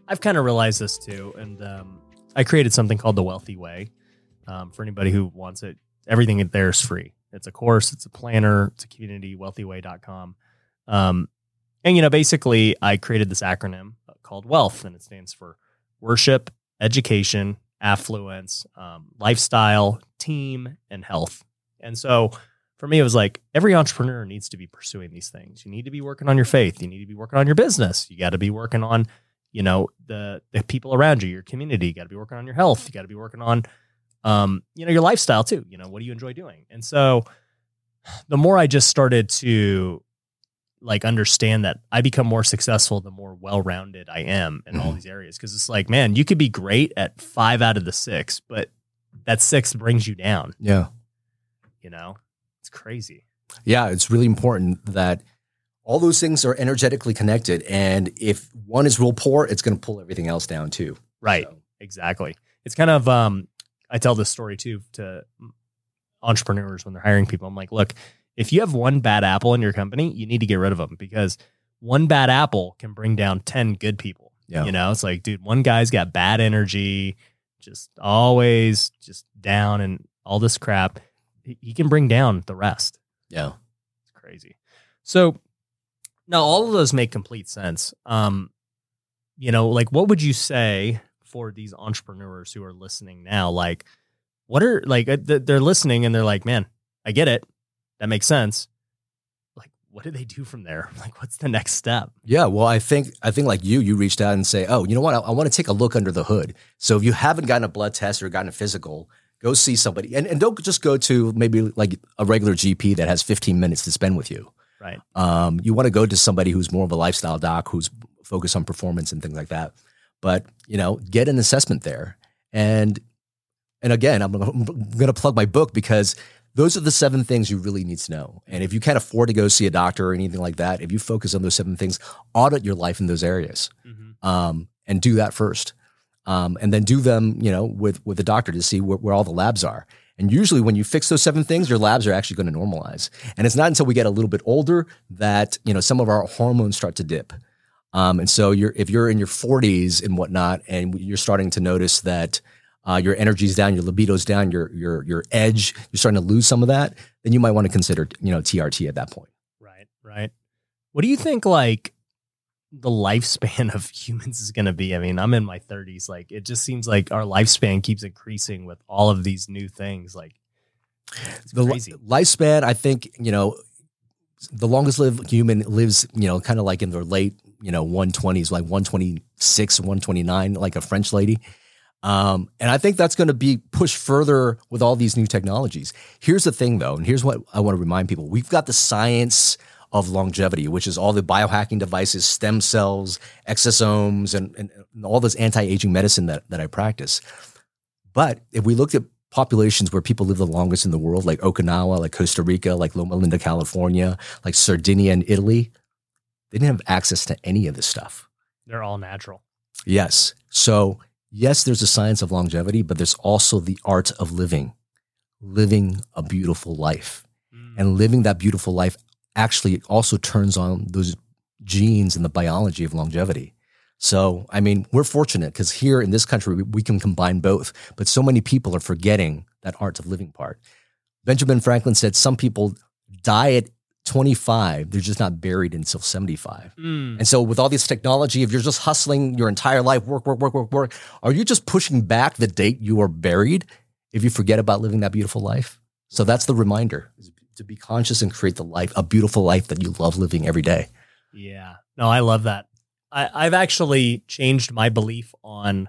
I've kind of realized this too, and um, I created something called the Wealthy Way um, for anybody who wants it. Everything there is free. It's a course, it's a planner, it's a community, wealthyway.com. Um, and, you know, basically, I created this acronym called WEALTH, and it stands for worship, education, affluence, um, lifestyle, team, and health. And so for me, it was like every entrepreneur needs to be pursuing these things. You need to be working on your faith. You need to be working on your business. You got to be working on, you know, the the people around you, your community. You got to be working on your health. You got to be working on, um, you know, your lifestyle too. You know, what do you enjoy doing? And so, the more I just started to like understand that I become more successful the more well-rounded I am in all these areas because it's like man you could be great at 5 out of the 6 but that 6 brings you down Yeah. you know it's crazy Yeah, it's really important that all those things are energetically connected. And if one is real poor, it's going to pull everything else down too. right So- exactly it's kind of um I tell this story too to entrepreneurs when they're hiring people I'm like look if you have one bad apple in your company you need to get rid of them because one bad apple can bring down 10 good people Yeah. You know, it's like, dude, one guy's got bad energy, just always just down and all this crap. He, can bring down the rest. Yeah. It's crazy. So now all of those make complete sense. Um, you know, like what would you say for these entrepreneurs who are listening now? Like, what are like uh, they're listening and they're like, man, I get it. That makes sense. Like, what do they do from there? Like, what's the next step? Yeah, well, I think I think like you, you reached out and say, "Oh, you know what? I, I want to take a look under the hood." So if you haven't gotten a blood test or gotten a physical, go see somebody, and and don't just go to maybe like a regular GP that has 15 minutes to spend with you. Right. Um, you want to go to somebody who's more of a lifestyle doc, who's focused on performance and things like that. But you know, get an assessment there, and and again, I'm I'm gonna plug my book because those are the seven things you really need to know. And if you can't afford to go see a doctor or anything like that, if you focus on those seven things, audit your life in those areas, um, and do that first, um, and then do them, you know, with with the doctor to see where, where all the labs are. And usually, when you fix those seven things, your labs are actually going to normalize. And it's not until we get a little bit older that you know some of our hormones start to dip. Um, and so, you're if you're in your 40s and whatnot, and you're starting to notice that uh, your energy's down, your libido's down, your your your edge, you're starting to lose some of that, then you might want to consider you know TRT at that point. Right, right. What do you think like the lifespan of humans is going to be? I mean, I'm in my 30s. Like, it just seems like our lifespan keeps increasing with all of these new things. Like, the crazy. lifespan, I think, you know, the longest lived human lives, you know, kind of like in their late, you know, 120s, like 126, 129, like a French lady. Um, and I think that's going to be pushed further with all these new technologies. Here's the thing, though, and here's what I want to remind people we've got the science of longevity, which is all the biohacking devices, stem cells, exosomes, and, and, and all this anti aging medicine that, that I practice. But if we looked at populations where people live the longest in the world, like Okinawa, like Costa Rica, like Loma Linda, California, like Sardinia and Italy, they didn't have access to any of this stuff. They're all natural. Yes. So, yes, there's a science of longevity, but there's also the art of living, living a beautiful life. Mm. And living that beautiful life actually also turns on those genes and the biology of longevity. So, I mean, we're fortunate because here in this country, we, we can combine both, but so many people are forgetting that art of living part. Benjamin Franklin said some people die at 25, they're just not buried until 75. Mm. And so, with all this technology, if you're just hustling your entire life, work, work, work, work, work, are you just pushing back the date you are buried if you forget about living that beautiful life? So, that's the reminder is to be conscious and create the life, a beautiful life that you love living every day. Yeah. No, I love that. I, I've actually changed my belief on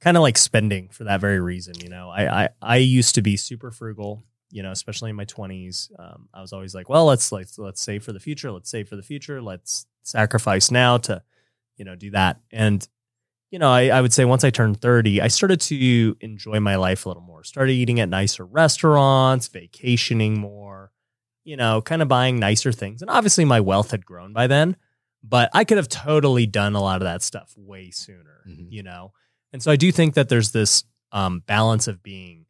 kind of like spending for that very reason. You know, I, I, I used to be super frugal, you know, especially in my twenties. Um, I was always like, well, let's let's let's save for the future. Let's save for the future. Let's sacrifice now to, you know, do that. And, you know, I, I would say once I turned 30, I started to enjoy my life a little more. Started eating at nicer restaurants, vacationing more, you know, kind of buying nicer things. And obviously my wealth had grown by then, but I could have totally done a lot of that stuff way sooner, Mhm. you know? And so I do think that there's this um, balance of being,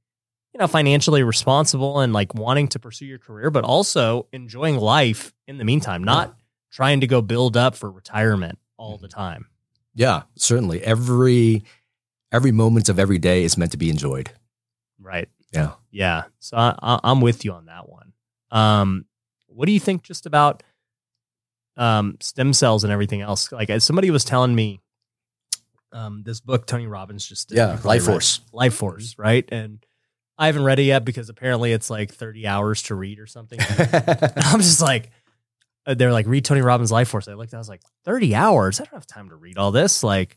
you know, financially responsible and like wanting to pursue your career, but also enjoying life in the meantime, not trying to go build up for retirement all the time. Yeah, certainly. Every every moment of every day is meant to be enjoyed. Right. Yeah. Yeah. So I, I, I'm with you on that one. Um, what do you think just about um, stem cells and everything else? Like as somebody was telling me, um, this book Tony Robbins just did. Yeah, Life Force. Life Force, right? And I haven't read it yet because apparently it's like 30 hours to read or something. I'm just like, they're like, read Tony Robbins' Life Force. I looked, I was like, 30 hours? I don't have time to read all this. Like,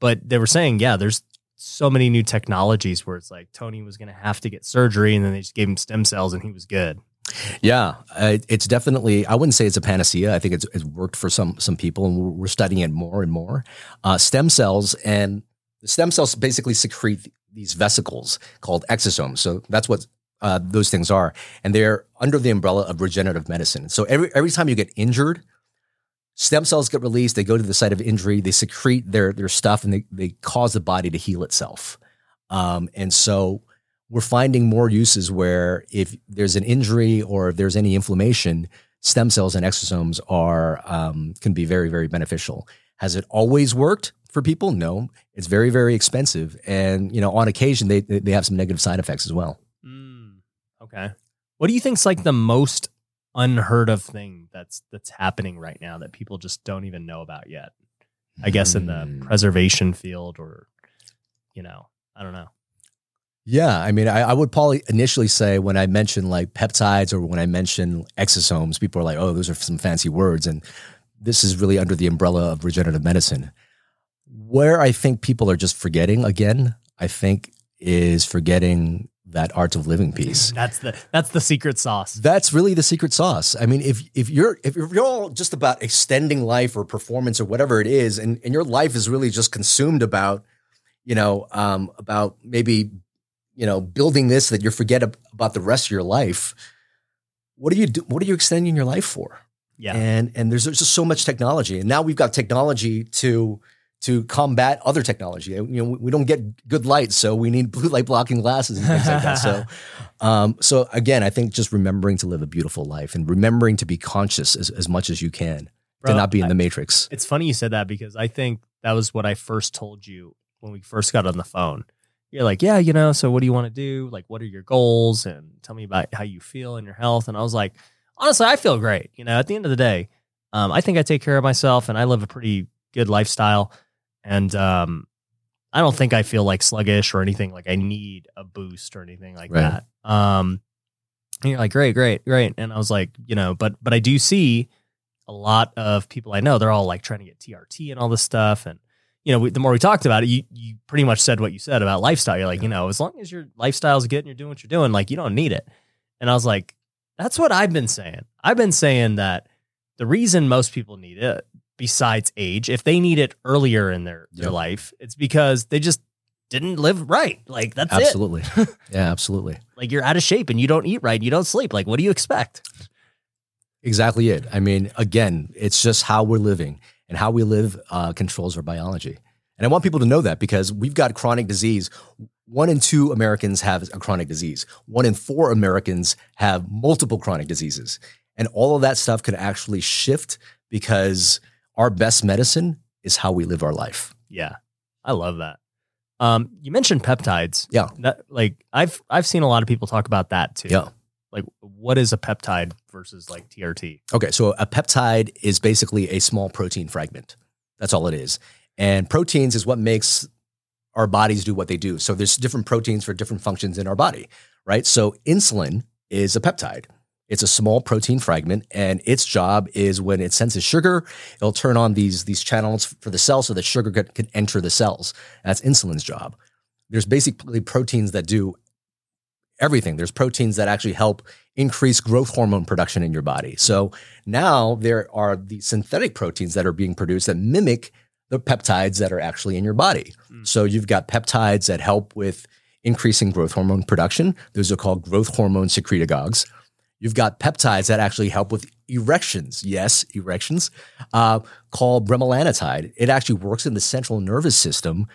but they were saying, yeah, there's so many new technologies where it's like Tony was going to have to get surgery and then they just gave him stem cells and he was good. Yeah, uh, it's definitely. I wouldn't say it's a panacea. I think it's, it's worked for some some people, and we're, we're studying it more and more. Uh, stem cells and the stem cells basically secrete these vesicles called exosomes. So that's what uh, those things are, and they're under the umbrella of regenerative medicine. So every every time you get injured, stem cells get released. They go to the site of injury. They secrete their their stuff, and they they cause the body to heal itself. Um, and so we're finding more uses where if there's an injury or if there's any inflammation, stem cells and exosomes are um, can be very very beneficial. Has it always worked for people? No, it's very very expensive, and you know on occasion they they have some negative side effects as well. Okay. What do you think's like the most unheard of thing that's that's happening right now that people just don't even know about yet? I guess in the Hmm. preservation field or you know, I don't know. Yeah, I mean, I, I would probably initially say when I mention like peptides or when I mention exosomes, people are like, "Oh, those are some fancy words," and this is really under the umbrella of regenerative medicine. Where I think people are just forgetting again, I think, is forgetting that art of living piece. That's the that's the secret sauce. That's really the secret sauce. I mean, if if you're if you're all just about extending life or performance or whatever it is, and, and your life is really just consumed about, you know, um, about maybe, you know, building this that you forget ab- about the rest of your life. What are you do, What are you extending your life for? Yeah. And and there's, there's just so much technology, and now we've got technology to to combat other technology. You know, we don't get good light, so we need blue light blocking glasses and things like that. So, um, so again, I think just remembering to live a beautiful life and remembering to be conscious as, as much as you can Bro, to not be in the matrix. It's funny you said that because I think that was what I first told you when we first got on the phone. You're like, yeah, you know, so what do you want to do? Like, what are your goals? And tell me about how you feel and your health. And I was like, honestly, I feel great. You know, at the end of the day, um, I think I take care of myself and I live a pretty good lifestyle. And um, I don't think I feel like sluggish or anything like I need a boost or anything like Right. that. Um, and you're like, great, great, great. And I was like, you know, but but I do see a lot of people I know, they're all like trying to get TRT and all this stuff. And, you know, we, the more we talked about it, you, you pretty much said what you said about lifestyle. You're like, you know, as long as your lifestyle's good and you're doing what you're doing, like, you don't need it. And I was like, that's what I've been saying. I've been saying that the reason most people need it, besides age, if they need it earlier in their, their Yep. life, it's because they just, didn't live right. Like that's it. absolutely. yeah, absolutely. Like you're out of shape and you don't eat right, and you don't sleep. Like what do you expect? Exactly it. I mean, again, it's just how we're living and how we live uh, controls our biology. And I want people to know that because we've got chronic disease. One in two Americans have a chronic disease. One in four Americans have multiple chronic diseases. And all of that stuff could actually shift because our best medicine is how we live our life. Yeah. I love that. Um, you mentioned peptides. Yeah. That like I've I've seen a lot of people talk about that too. Yeah. Like what is a peptide versus like TRT? Okay, so a peptide is basically a small protein fragment. That's all it is. And proteins is what makes our bodies do what they do. So there's different proteins for different functions in our body, right? So insulin is a peptide. It's a small protein fragment, and its job is when it senses sugar, it'll turn on these, these channels for the cell so that sugar can, can enter the cells. That's insulin's job. There's basically proteins that do everything. There's proteins that actually help increase growth hormone production in your body. So now there are the synthetic proteins that are being produced that mimic the peptides that are actually in your body. Hmm. So you've got peptides that help with increasing growth hormone production. Those are called growth hormone secretagogues. You've got peptides that actually help with erections. Yes, erections, uh, called bremelanotide. It actually works in the central nervous system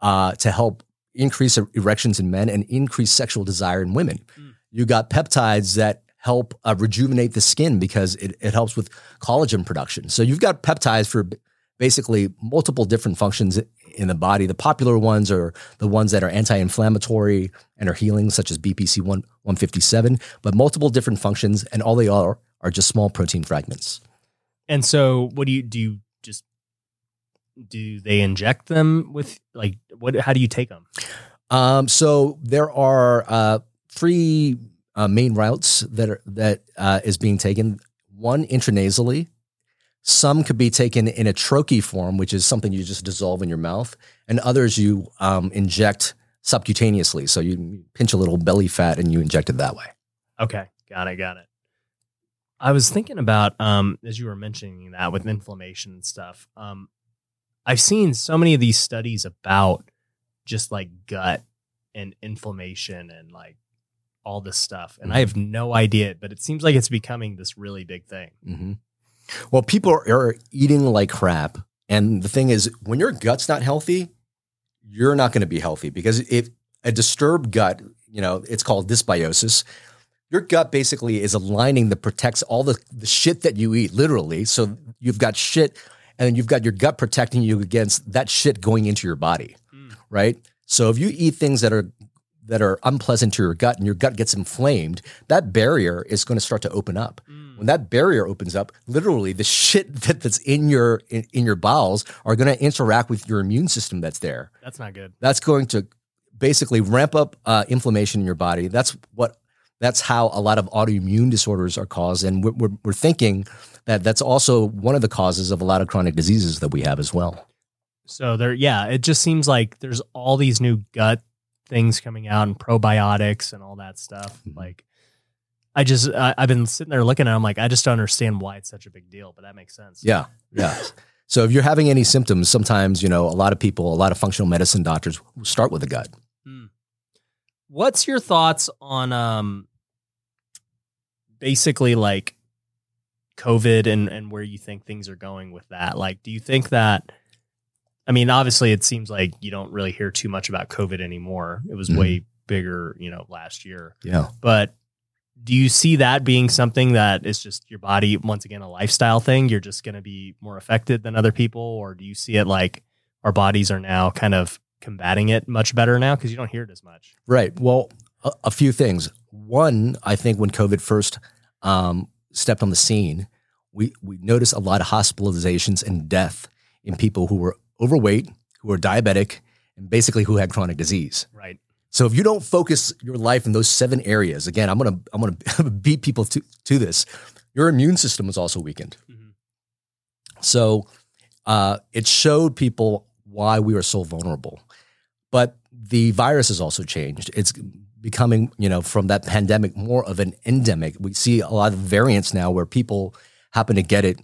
uh, to help increase er, erections in men and increase sexual desire in women. You got peptides that help uh, rejuvenate the skin because it, it helps with collagen production. So you've got peptides for basically multiple different functions in the body. The popular ones are the ones that are anti-inflammatory and are healing, such as BPC 1, 157, but multiple different functions, and all they are are just small protein fragments. And so what do you do you just do they inject them with like what how do you take them? Um, so there are uh, three uh, main routes that are that uh, is being taken. One intranasally. Some could be taken in a troche form, which is something you just dissolve in your mouth, and others you um, inject subcutaneously. So you pinch a little belly fat and you inject it that way. Okay, got it, got it. I was thinking about um as you were mentioning that with inflammation and stuff. Um I've seen so many of these studies about just like gut and inflammation and like all this stuff. And I have no idea, but it seems like it's becoming this really big thing. hmm Well, people are, eating like crap. And the thing is, when your gut's not healthy, you're not going to be healthy because if a disturbed gut, you know, it's called dysbiosis. Your gut basically is a lining that protects all the, the shit that you eat, literally. So you've got shit, and then you've got your gut protecting you against that shit going into your body, hmm. right? So if you eat things that are that are unpleasant to your gut and your gut gets inflamed, that barrier is going to start to open up. When that barrier opens up, literally the shit that, that's in your in, in your bowels are going to interact with your immune system that's there. That's not good. That's going to basically ramp up uh, inflammation in your body. That's what that's how a lot of autoimmune disorders are caused, and we're, we're, we're thinking that that's also one of the causes of a lot of chronic diseases that we have as well. So there, yeah, it just seems like there's all these new gut things coming out and probiotics and all that stuff. Mhm. Like, I just, I, I've been sitting there looking at. it, I'm like, I just don't understand why it's such a big deal, but that makes sense. Yeah, yeah. So if you're having any symptoms, sometimes you know a lot of people, a lot of functional medicine doctors start with the gut. What's your thoughts on um basically like COVID and and where you think things are going with that? Like do you think that I mean obviously it seems like you don't really hear too much about COVID anymore. It was Mhm. way bigger, you know, last year. Yeah. But do you see that being something that is just your body once again a lifestyle thing? You're just going to be more affected than other people or do you see it like our bodies are now kind of combating it much better now because you don't hear it as much? Right. Well, a, a few things. One, I think when COVID first um, stepped on the scene, we we noticed a lot of hospitalizations and death in people who were overweight, who were diabetic, and basically who had chronic disease. Right. So if you don't focus your life in those seven areas, again, I'm gonna I'm gonna beat people to to this. Your immune system is also weakened. Mhm. So uh, it showed people why we were so vulnerable. But the virus has also changed. It's becoming, you know, from that pandemic more of an endemic. We see a lot of variants now where people happen to get it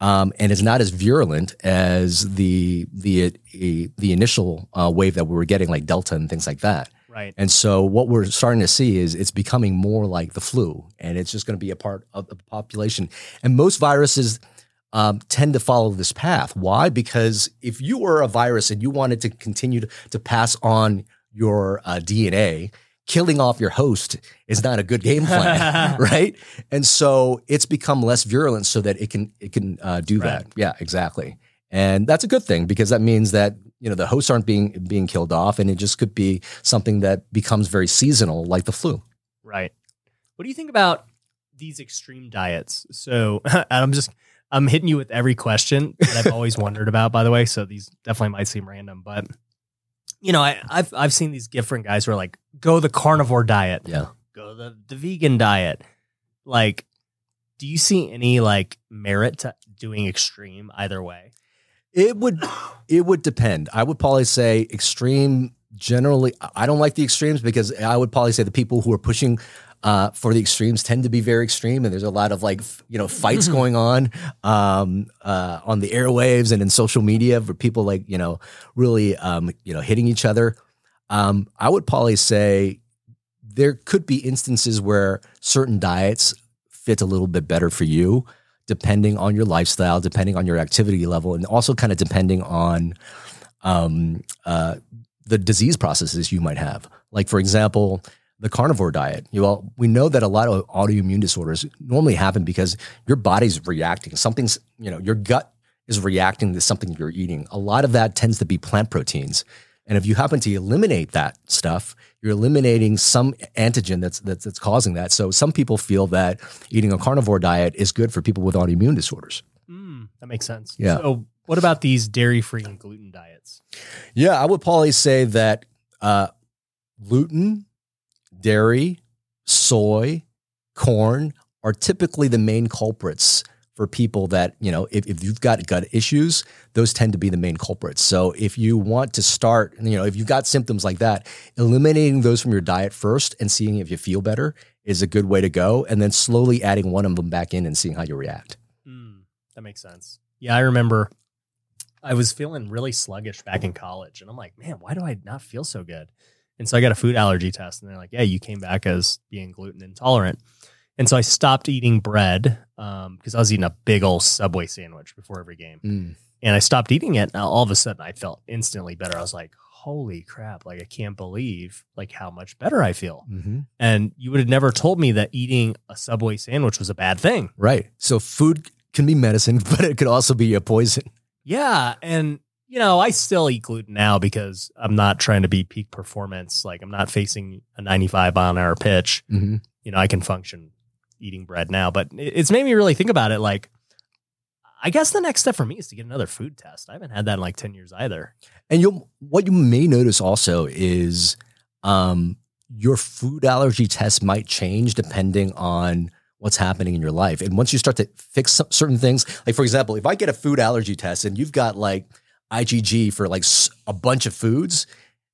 um, and it's not as virulent as the the the initial uh, wave that we were getting, like Delta and things like that. Right. And so what we're starting to see is it's becoming more like the flu, and it's just going to be a part of the population. And most viruses um, tend to follow this path. Why? Because if you were a virus and you wanted to continue to, to pass on your uh, DNA, killing off your host is not a good game plan, right? And so it's become less virulent so that it can it can uh, do Right. that. Yeah, exactly. And that's a good thing because that means that you know the hosts aren't being being killed off, and it just could be something that becomes very seasonal, like the flu. Right. What do you think about these extreme diets? So I'm just I'm hitting you with every question that I've always wondered about, by the way. So these definitely might seem random, but you know, I, I've I've seen these different guys who are like, go the carnivore diet, Yeah. go the, the vegan diet. Like, do you see any like merit to doing extreme either way? It would it would depend. I would probably say extreme generally I don't like the extremes because I would probably say the people who are pushing uh, for the extremes tend to be very extreme and there's a lot of like f- you know fights going on um, uh, on the airwaves and in social media for people like you know really um, you know hitting each other. Um, I would probably say there could be instances where certain diets fit a little bit better for you depending on your lifestyle, depending on your activity level, and also kind of depending on um, uh, the disease processes you might have. Like, for example, the carnivore diet. You all, we know that a lot of autoimmune disorders normally happen because your body's reacting. Something's, you know, your gut is reacting to something you're eating. A lot of that tends to be plant proteins. And if you happen to eliminate that stuff, you're eliminating some antigen that's, that's that's causing that. So some people feel that eating a carnivore diet is good for people with autoimmune disorders. Mm, that makes sense. Yeah. So what about these dairy free and gluten diets? Yeah, I would probably say that uh, gluten, dairy, soy, corn are typically the main culprits for people that, you know, if, if you've got gut issues, those tend to be the main culprits. So if you want to start, you know, if you've got symptoms like that, eliminating those from your diet first and seeing if you feel better is a good way to go. And then slowly adding one of them back in and seeing how you react. Mm, that makes sense. Yeah, I remember I was feeling really sluggish back in college, and I'm like, man, why do I not feel so good? And so I got a food allergy test, and they're like, yeah, you came back as being gluten intolerant. And so I stopped eating bread because I was eating a big old Subway sandwich before every game. And I stopped eating it. And all of a sudden, I felt instantly better. I was like, holy crap. Like, I can't believe like how much better I feel. Mm-hmm. And you would have never told me that eating a Subway sandwich was a bad thing. Right. So food can be medicine, but it could also be a poison. Yeah, and you know, I still eat gluten now because I'm not trying to be peak performance. Like I'm not facing a 95 mile an hour pitch. Mm-hmm. You know, I can function eating bread now, but it's made me really think about it. Like, I guess the next step for me is to get another food test. I haven't had that in like 10 years either. And you'll what you may notice also is um, your food allergy test might change depending on what's happening in your life. And once you start to fix some, certain things, like for example, if I get a food allergy test and you've got like IgG for like a bunch of foods,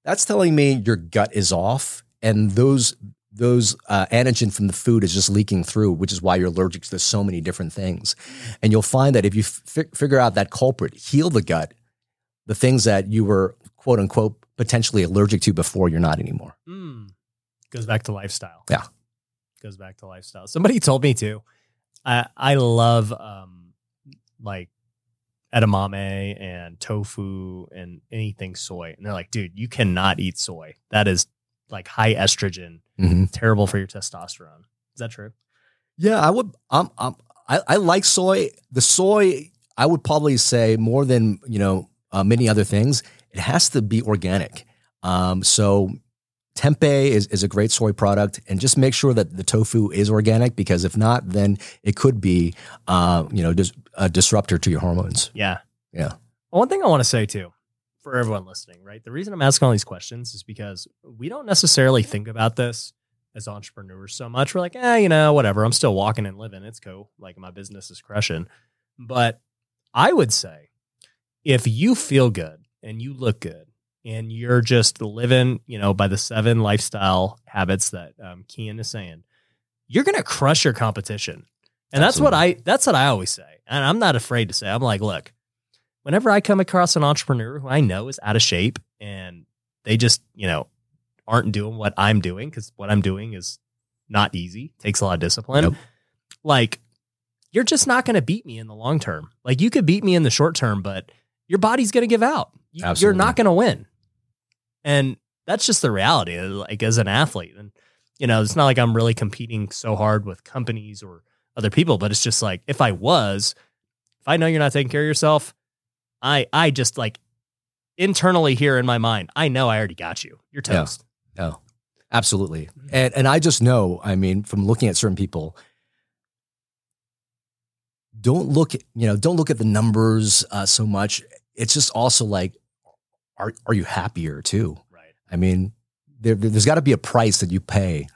that's telling me your gut is off, and those those uh, antigen from the food is just leaking through, which is why you're allergic to so many different things. And you'll find that if you fi- figure out that culprit, heal the gut, the things that you were quote unquote potentially allergic to before you're not anymore. Mm. Goes back to lifestyle. Yeah. Goes back to lifestyle. Somebody told me to. I I love um like edamame and tofu and anything soy. And they're like, dude, you cannot eat soy. That is like high estrogen, Mm-hmm. terrible for your testosterone. Is that true? Yeah, I would. I'm. I, I like soy. The soy, I would probably say more than you know uh, many other things. It has to be organic. Um, so tempeh is, is a great soy product, and just make sure that the tofu is organic because if not, then it could be uh, you know dis- a disruptor to your hormones. Yeah. Yeah. Well, one thing I want to say too, for everyone listening, right? The reason I'm asking all these questions is because we don't necessarily think about this as entrepreneurs so much. We're like, eh, you know, whatever. I'm still walking and living. It's cool. Like my business is crushing. But I would say if you feel good and you look good and you're just living, you know, by the seven lifestyle habits that um, Kien is saying, you're going to crush your competition. And that's what I, that's what I always say. And I'm not afraid to say, I'm like, look, whenever I come across an entrepreneur who I know is out of shape and they just, you know, aren't doing what I'm doing, because what I'm doing is not easy, takes a lot of discipline. Yep. Like, you're just not going to beat me in the long term. Like, you could beat me in the short term, but your body's going to give out. You- You're not going to win. And that's just the reality, like, as an athlete. And, you know, it's not like I'm really competing so hard with companies or other people, but it's just like, if I was, if I know you're not taking care of yourself, I, I just like internally here in my mind, I know I already got you. You're toast. No, absolutely. Mm-hmm. And and I just know, I mean, from looking at certain people, don't look, at, you know, don't look at the numbers uh, so much. It's just also like, are are you happier too? Right. I mean, there, there's got to be a price that you pay,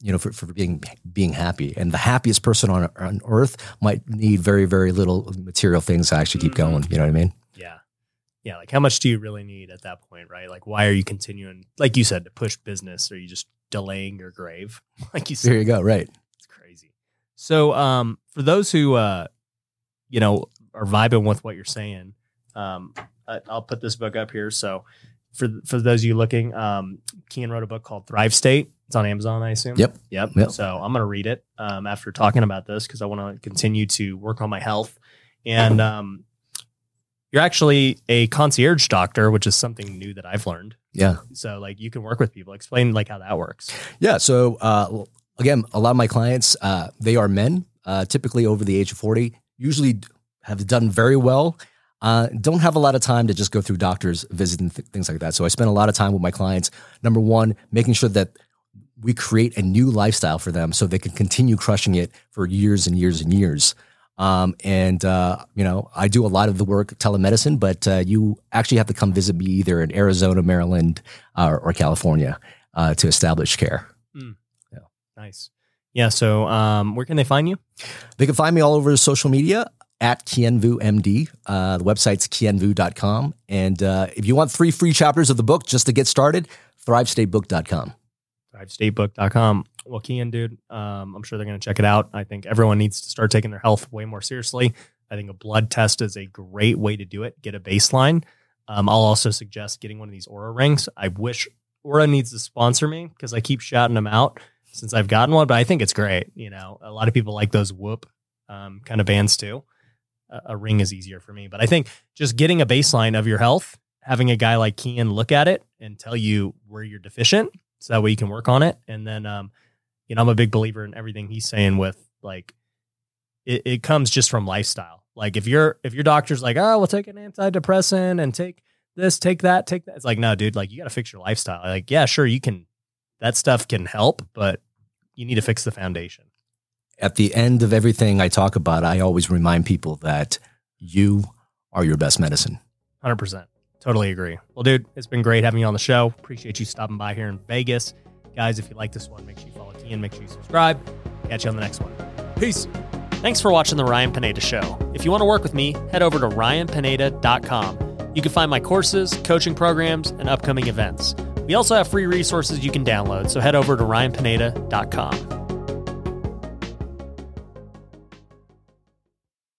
you know, for, for being being happy. And the happiest person on on earth might need very very little material things to actually keep Mhm. going. You know what I mean? Yeah. Yeah. Like, how much do you really need at that point, right? Like, why are you continuing, like you said, to push business? Are you just delaying your grave? Like you said, There you go. Right. it's crazy. So, um, for those who, uh, you know, are vibing with what you're saying, um, I'll put this book up here. So, for for those of you looking, um, Kien wrote a book called Thrive State. It's on Amazon, I assume. Yep. Yep. Yep. So I'm gonna read it um, after talking about this because I want to continue to work on my health. And um, you're actually a concierge doctor, which is something new that I've learned. Yeah. So like you can work with people. Explain like how that works. Yeah. So uh, again, a lot of my clients, uh, they are men, uh, typically over the age of 40, usually have done very well. Uh, don't have a lot of time to just go through doctors, visit and th- things like that. So I spend a lot of time with my clients. Number one, making sure that we create a new lifestyle for them so they can continue crushing it for years and years and years. Um, and, uh, you know, I do a lot of the work telemedicine, but uh, you actually have to come visit me either in Arizona, Maryland, uh, or California uh, to establish care. Nice. Yeah. So um, where can they find you? They can find me all over social media at Kienvu MD. Uh, the website's kienvuu.com. And uh, if you want three free chapters of the book just to get started, thrivestatebook.com. ThriveStateBook.com. Well, Kien, dude, um, I'm sure they're going to check it out. I think everyone needs to start taking their health way more seriously. I think a blood test is a great way to do it. Get a baseline. Um, I'll also suggest getting one of these Oura rings. I wish Oura needs to sponsor me because I keep shouting them out since I've gotten one, but I think it's great. You know, a lot of people like those whoop um, kind of bands too. A, ring is easier for me, but I think just getting a baseline of your health, having a guy like Kien look at it and tell you where you're deficient, so that way you can work on it. And then, um, you know, I'm a big believer in everything he's saying with like, it, it comes just from lifestyle. Like if you're, if your doctor's like, oh, we'll take an antidepressant and take this, take that, take that. It's like, no, dude, like you got to fix your lifestyle. Like, yeah, sure. You can, that stuff can help, but you need to fix the foundation. At the end of everything I talk about, I always remind people that you are your best medicine. 100%. Totally agree. Well, dude, it's been great having you on the show. Appreciate you stopping by here in Vegas. Guys, if you like this one, make sure you follow Kien, make sure you subscribe. Catch you on the next one. Peace. Thanks for watching The Ryan Pineda Show. If you want to work with me, head over to ryanpineda.com. You can find my courses, coaching programs, and upcoming events. We also have free resources you can download, so head over to ryanpineda.com.